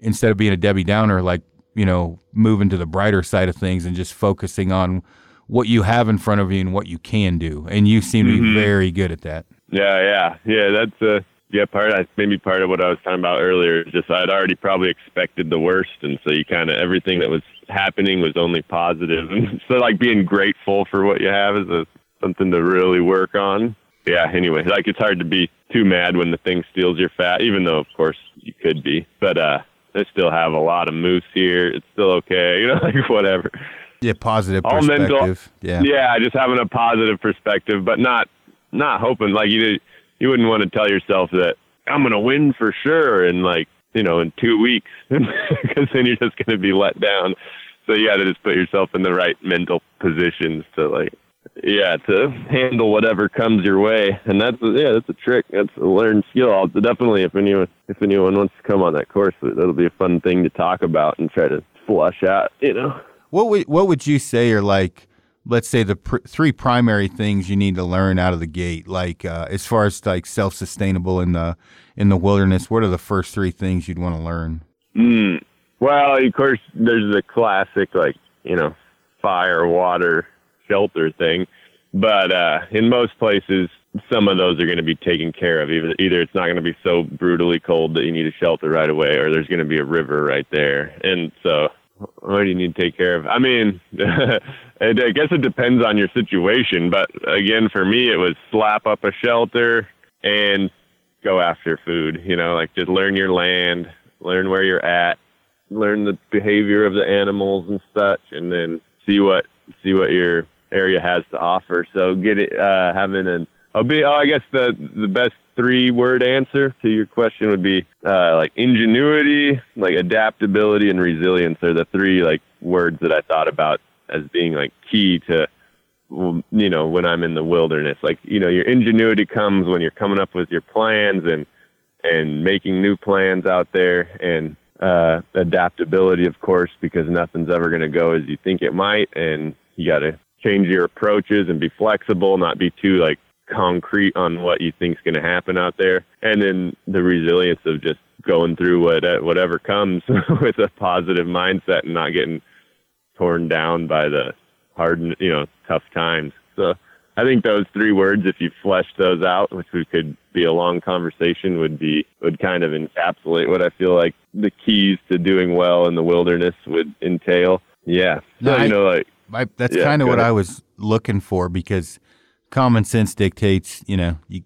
instead of being a Debbie Downer, like you know, moving to the brighter side of things and just focusing on what you have in front of you and what you can do. And you seem to be very good at that. Yeah, yeah, yeah. That's uh, yeah, part of maybe part of what I was talking about earlier is just I'd already probably expected the worst, and so you kind of everything that was happening was only positive. positive, and so like being grateful for what you have is a, something to really work on. Yeah. Anyway, like it's hard to be too mad when the thing steals your fat, even though of course you could be, but uh, I still have a lot of moose here. It's still okay, you know, like whatever. Yeah, positive All perspective. Mental, yeah. Yeah, just having a positive perspective, but not not hoping like you you wouldn't want to tell yourself that I'm going to win for sure in like, you know, in 2 weeks because then you're just going to be let down. So you got to just put yourself in the right mental positions to like yeah, to handle whatever comes your way, and that's yeah, that's a trick. That's a learned skill. I'll, definitely, if anyone if anyone wants to come on that course, that'll be a fun thing to talk about and try to flush out. You know, what would what would you say are like let's say the pr- three primary things you need to learn out of the gate like uh, as far as like self-sustainable in the in the wilderness what are the first three things you'd want to learn mm. well of course there's the classic like you know fire water shelter thing but uh, in most places some of those are going to be taken care of either, either it's not going to be so brutally cold that you need a shelter right away or there's going to be a river right there and so what do you need to take care of? I mean, I guess it depends on your situation, but again, for me, it was slap up a shelter and go after food. You know, like just learn your land, learn where you're at, learn the behavior of the animals and such, and then see what see what your area has to offer. So get it, uh, having an I'll be. Oh, I guess the the best three word answer to your question would be uh, like ingenuity, like adaptability, and resilience are the three like words that I thought about as being like key to you know when I'm in the wilderness. Like you know your ingenuity comes when you're coming up with your plans and and making new plans out there and uh, adaptability, of course, because nothing's ever going to go as you think it might, and you got to change your approaches and be flexible, not be too like concrete on what you think is going to happen out there, and then the resilience of just going through what uh, whatever comes with a positive mindset and not getting torn down by the hard, you know, tough times. So I think those three words, if you flesh those out, which we could be a long conversation, would be would kind of encapsulate what I feel like the keys to doing well in the wilderness would entail. Yeah, so no, you know, like I, that's yeah, kind of what ahead. I was looking for because common sense dictates, you know, you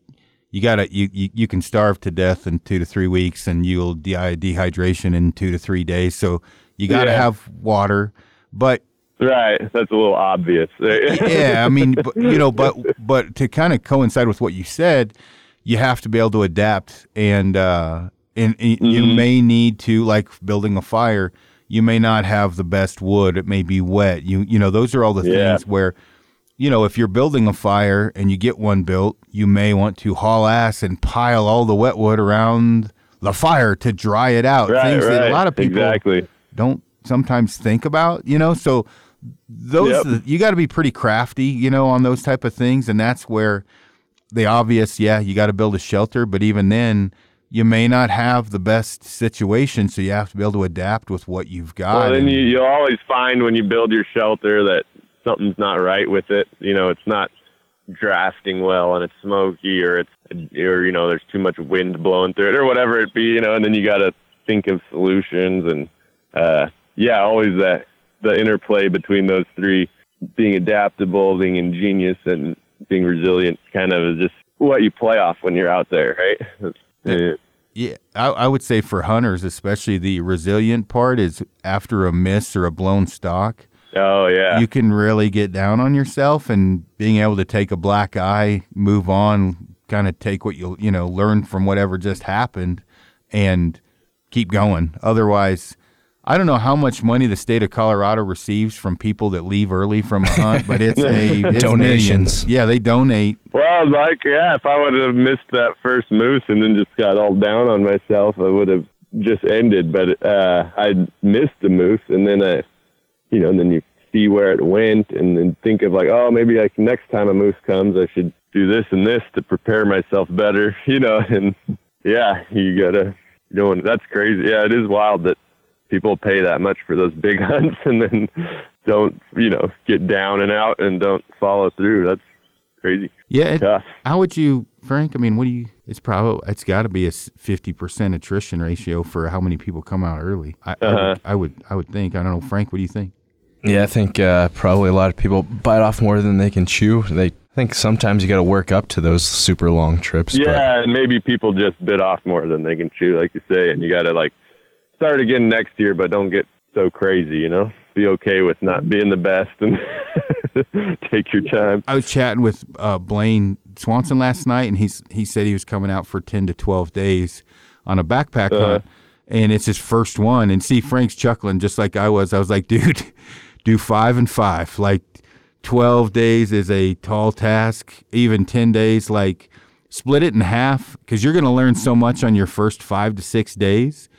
you gotta you, you, you can starve to death in two to three weeks and you'll die dehydration in two to three days. So you gotta yeah. have water. But Right, that's a little obvious. yeah, I mean, but, you know, but but to kind of coincide with what you said, you have to be able to adapt, and uh, and, and mm-hmm. you may need to like building a fire. You may not have the best wood; it may be wet. You you know, those are all the yeah. things where you know, if you're building a fire and you get one built, you may want to haul ass and pile all the wet wood around the fire to dry it out. Right, Things right. that a lot of people exactly. don't sometimes think about, you know. So those yep. you got to be pretty crafty, you know, on those type of things, and that's where the obvious, yeah, you got to build a shelter, but even then, you may not have the best situation, so you have to be able to adapt with what you've got. Well, then you, you'll always find when you build your shelter that something's not right with it. You know, it's not drafting well and it's smoky or it's or you know there's too much wind blowing through it or whatever it be you know and then you got to think of solutions and uh yeah always that the interplay between those three being adaptable being ingenious and being resilient kind of is just what you play off when you're out there right yeah, uh, yeah I, I would say for hunters especially the resilient part is after a miss or a blown stock Oh yeah. You can really get down on yourself and being able to take a black eye, move on, kind of take what you you know learn from whatever just happened, and keep going. Otherwise, I don't know how much money the state of Colorado receives from people that leave early from a hunt, but it's a it's donations. Millions. Yeah, they donate. Well, like yeah, if I would have missed that first moose and then just got all down on myself, I would have just ended. But uh, I missed the moose, and then I you know, and then you see where it went and then think of like, oh, maybe like next time a moose comes, I should do this and this to prepare myself better, you know, and yeah, you gotta, you know, that's crazy. Yeah, it is wild that people pay that much for those big hunts and then don't, you know, get down and out and don't follow through. That's crazy. Yeah. It, how would you Frank? I mean, what do you? It's probably it's got to be a fifty percent attrition ratio for how many people come out early. I, uh-huh. I, would, I would I would think. I don't know, Frank. What do you think? Yeah, I think uh, probably a lot of people bite off more than they can chew. They I think sometimes you got to work up to those super long trips. Yeah, but. and maybe people just bit off more than they can chew, like you say, and you got to like start again next year, but don't get so crazy, you know. Be okay with not being the best and take your time. I was chatting with uh, Blaine Swanson last night, and he's he said he was coming out for ten to twelve days on a backpack uh, hunt, and it's his first one. And see, Frank's chuckling just like I was. I was like, dude, do five and five. Like twelve days is a tall task. Even ten days, like split it in half because you're going to learn so much on your first five to six days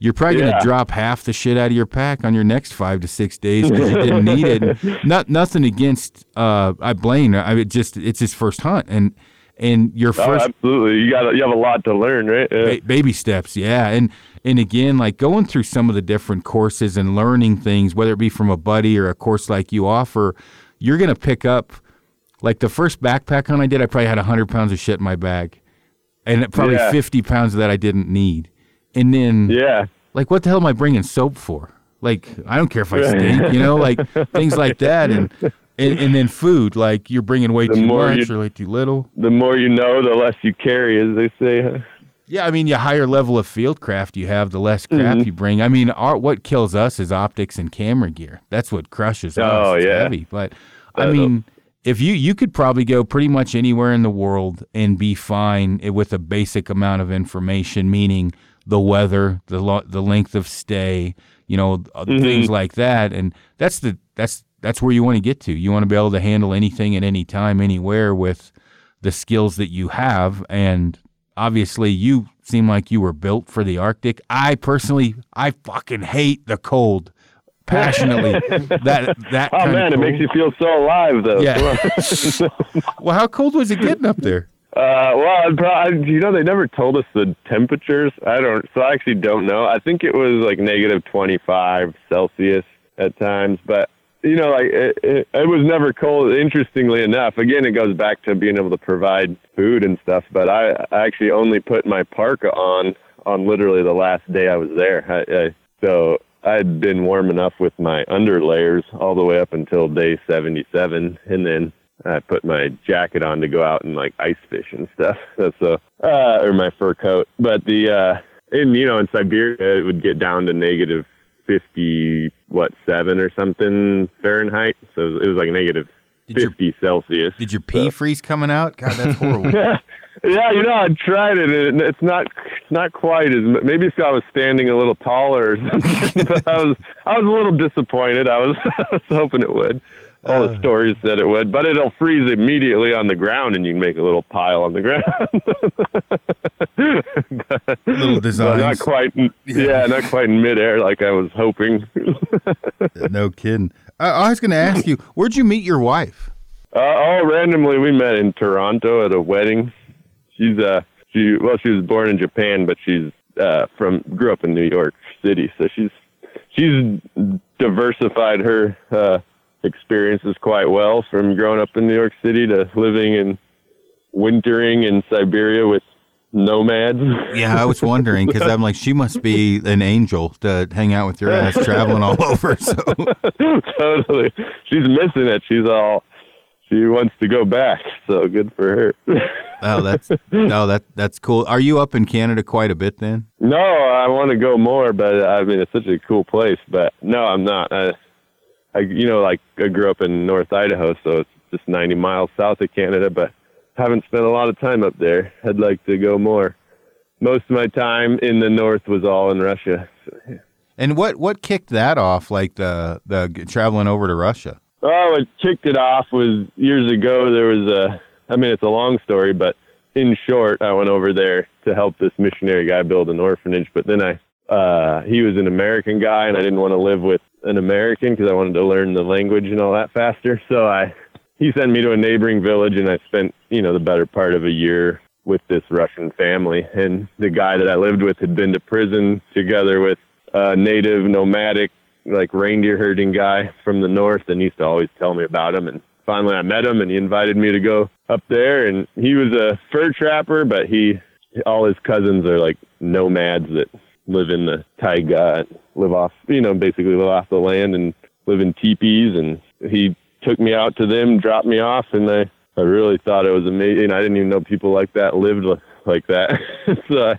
you're probably yeah. going to drop half the shit out of your pack on your next five to six days because you didn't need it. Not nothing against uh, I blame. I mean, just it's his first hunt and and your oh, first oh, absolutely you got you have a lot to learn, right? Yeah. Ba- baby steps, yeah, and and again like going through some of the different courses and learning things, whether it be from a buddy or a course like you offer, you're going to pick up. Like the first backpack hunt I did, I probably had hundred pounds of shit in my bag, and probably yeah. fifty pounds of that I didn't need and then yeah, like what the hell am I bringing soap for? Like I don't care if I stink, you know, like things like that, and and, and then food, like you're bringing way the too much you, or way too little. The more you know, the less you carry, as they say. Yeah, I mean, the higher level of field craft you have, the less crap mm-hmm. you bring. I mean, our, what kills us is optics and camera gear. That's what crushes us. Oh yeah, heavy. But I mean, if you you could probably go pretty much anywhere in the world and be fine with a basic amount of information, meaning the weather, the lo- the length of stay, you know, uh, mm-hmm. things like that. And that's the that's that's where you want to get to. You want to be able to handle anything at any time, anywhere with the skills that you have. And obviously, you seem like you were built for the Arctic. I personally, I fucking hate the cold passionately. that that. Oh man, it makes you feel so alive, though. Yeah. well, how cold was it getting up there? Uh, well, probably, you know, they never told us the temperatures. I don't, so I actually don't know. I think it was like negative 25 Celsius at times, but you know, like it, it, it was never cold. Interestingly enough, again, it goes back to being able to provide food and stuff. But I, I actually only put my parka on on literally the last day I was there. I, I, so I'd been warm enough with my under layers all the way up until day 77, and then I put my jacket on to go out and like ice fish and stuff. That's uh, uh or my fur coat. But the uh in you know in Siberia it would get down to negative fifty what seven or something Fahrenheit. So it was like negative did fifty your, Celsius. Did your pee so. freeze coming out? God, that's horrible. yeah, yeah. You know, I tried it. and It's not it's not quite as maybe if I was standing a little taller or something. but I was I was a little disappointed. I was I was hoping it would all the uh. stories said it would, but it'll freeze immediately on the ground, and you can make a little pile on the ground. but, little design, not quite. Yeah. yeah. not quite in midair like I was hoping. no kidding. I, I was going to ask you, where'd you meet your wife? Uh, oh, randomly, we met in Toronto at a wedding. She's uh, she well, she was born in Japan, but she's uh, from grew up in New York City, so she's she's diversified her uh, experiences quite well from growing up in New York City to living and wintering in Siberia with nomads. yeah, I was wondering because I'm like, she must be an angel to hang out with your ass traveling all over. So totally, she's missing it. She's all she wants to go back. So good for her. oh, that's no, that that's cool. Are you up in Canada quite a bit then? No, I want to go more, but I mean it's such a cool place. But no, I'm not. I, I, you know, like I grew up in North Idaho, so it's just 90 miles south of Canada, but haven't spent a lot of time up there. I'd like to go more. Most of my time in the north was all in Russia. So, yeah. And what what kicked that off? Like the the traveling over to Russia? Oh, what kicked it off was years ago. There was a, I mean, it's a long story, but in short, I went over there to help this missionary guy build an orphanage. But then I, uh, he was an American guy, and I didn't want to live with an American because I wanted to learn the language and all that faster. So I he sent me to a neighboring village, and I spent you know the better part of a year with this Russian family. And the guy that I lived with had been to prison together with a native nomadic like reindeer herding guy from the north, and he used to always tell me about him. And finally I met him and he invited me to go up there and he was a fur trapper, but he all his cousins are like nomads that live in the taiga, live off, you know, basically live off the land and live in teepees. And he took me out to them, dropped me off, and I, I really thought it was amazing. I didn't even know people like that lived like that. so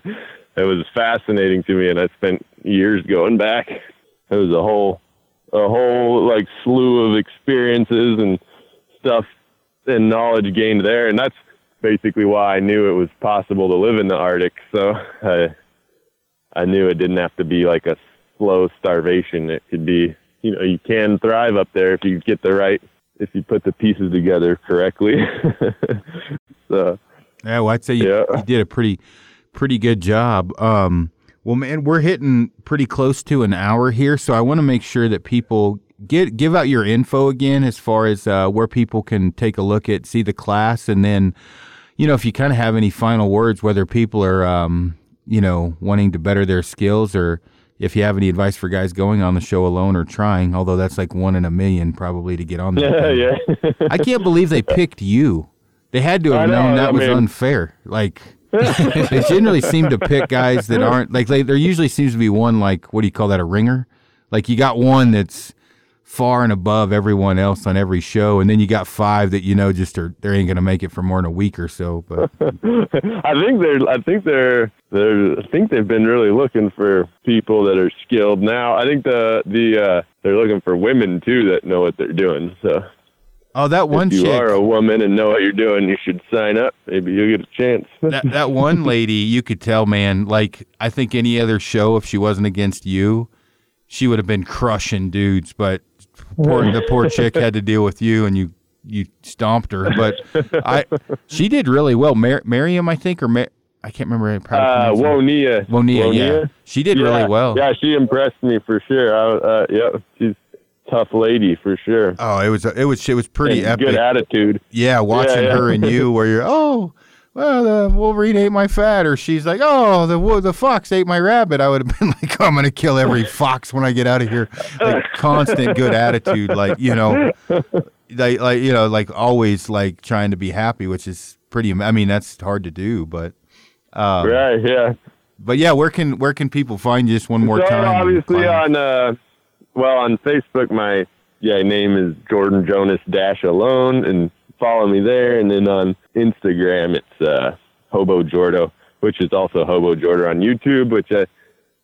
it was fascinating to me, and I spent years going back. It was a whole, a whole like slew of experiences and stuff and knowledge gained there, and that's basically why I knew it was possible to live in the Arctic. So I, I knew it didn't have to be like a slow starvation. It could be, you know, you can thrive up there if you get the right, if you put the pieces together correctly. so, yeah, well, I'd say you, yeah. you did a pretty, pretty good job. Um, well, man, we're hitting pretty close to an hour here, so I want to make sure that people get give out your info again as far as uh, where people can take a look at, see the class, and then you know, if you kind of have any final words, whether people are, um, you know, wanting to better their skills or if you have any advice for guys going on the show alone or trying, although that's like one in a million probably to get on there. Yeah, yeah. I can't believe they picked you. They had to have know, known that I was mean... unfair. Like, they generally seem to pick guys that aren't like, like there usually seems to be one like what do you call that a ringer like you got one that's far and above everyone else on every show, and then you got five that you know just are they ain't gonna make it for more than a week or so. But I think they're I think they're they're I think they've been really looking for people that are skilled now. I think the the uh, they're looking for women too that know what they're doing. So. Oh, that one if you chick. are a woman and know what you're doing, you should sign up. Maybe you'll get a chance. that that one lady, you could tell, man. Like I think any other show, if she wasn't against you, she would have been crushing dudes. But poor the poor chick had to deal with you and you you stomped her. But I she did really well. Mar- Miriam, I think, or Mar- I can't remember. Uh, Woniya. Woniya, yeah, she did yeah. really well. Yeah, she impressed me for sure. I, uh, yeah, she's tough lady for sure. Oh, it was it was it was pretty and epic. Good attitude. Yeah, watching yeah, yeah. her and you, where you're oh well, the Wolverine ate my fat, or she's like, oh, the the fox ate my rabbit. I would have been like, oh, I'm gonna kill every fox when I get out of here. Like constant good attitude, like you know, like like you know, like always like trying to be happy, which is pretty. I mean, that's hard to do, but um, right, yeah. But yeah, where can where can people find you just one more so time? Obviously on uh, well on Facebook, my yeah name is Jordan Jonas Dash Alone, and follow me there. And then on Instagram, it's uh, Hobo Jordo, which is also Hobo Jordo on YouTube, which I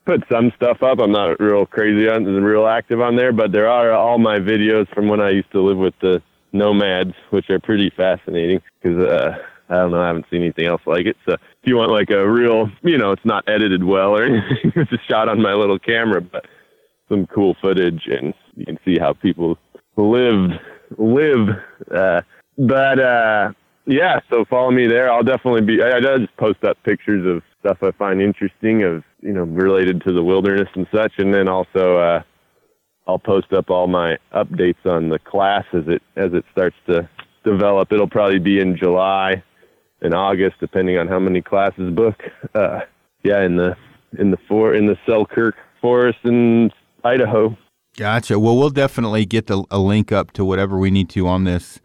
put some stuff up. I'm not real crazy on, and real active on there, but there are all my videos from when I used to live with the nomads, which are pretty fascinating because uh, I don't know, I haven't seen anything else like it. So if you want like a real, you know, it's not edited well or anything, it's just shot on my little camera, but some cool footage and you can see how people lived live uh, but uh, yeah, so follow me there. I'll definitely be. I, I just post up pictures of stuff I find interesting, of you know, related to the wilderness and such, and then also uh, I'll post up all my updates on the class as it as it starts to develop. It'll probably be in July and August, depending on how many classes book. Uh, yeah, in the in the for in the Selkirk Forest in Idaho. Gotcha. Well, we'll definitely get the, a link up to whatever we need to on this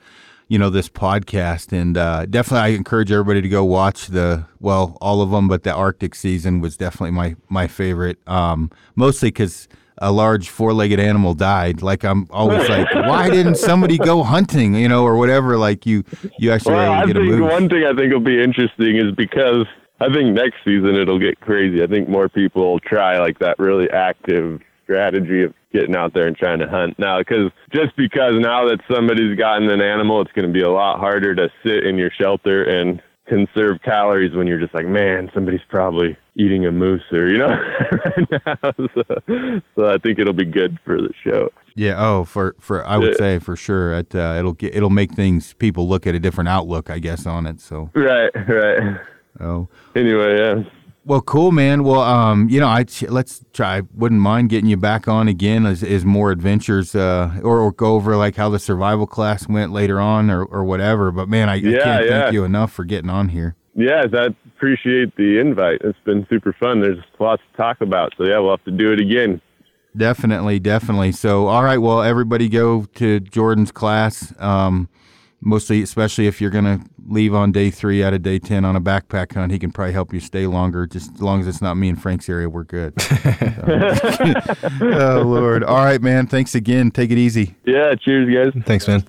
you know this podcast. And uh, definitely I encourage everybody to go watch the well all of them but the Arctic season was definitely my my favorite um, mostly because a large four-legged animal died. Like I'm always like why didn't somebody go hunting? You know or whatever like you you actually well, I think one thing I think will be interesting is because I think next season it'll get crazy. I think more people will try like that really active strategy of getting out there and trying to hunt. Now because just because now that somebody's gotten an animal it's going to be a lot harder to sit in your shelter and conserve calories when you're just like man somebody's probably eating a moose or you know right now. So, so, i think it'll be good for the show. Yeah oh for for i would yeah. say for sure it, uh, it'll get it'll make things people look at a different outlook i guess on it so. Right right. Oh. Anyway yeah well, cool, man. Well, um, you know, I let's try. I Wouldn't mind getting you back on again as, as more adventures, uh, or, or go over like how the survival class went later on, or, or whatever. But man, I, yeah, I can't yeah. thank you enough for getting on here. Yeah, I appreciate the invite. It's been super fun. There's lots to talk about. So yeah, we'll have to do it again. Definitely, definitely. So, all right. Well, everybody go to Jordan's class. Um, mostly, especially if you're going to leave on day three out of day 10 on a backpack hunt, he can probably help you stay longer. Just as long as it's not me and Frank's area, we're good. oh, Lord. All right, man. Thanks again. Take it easy. Yeah, cheers, guys. Thanks, man.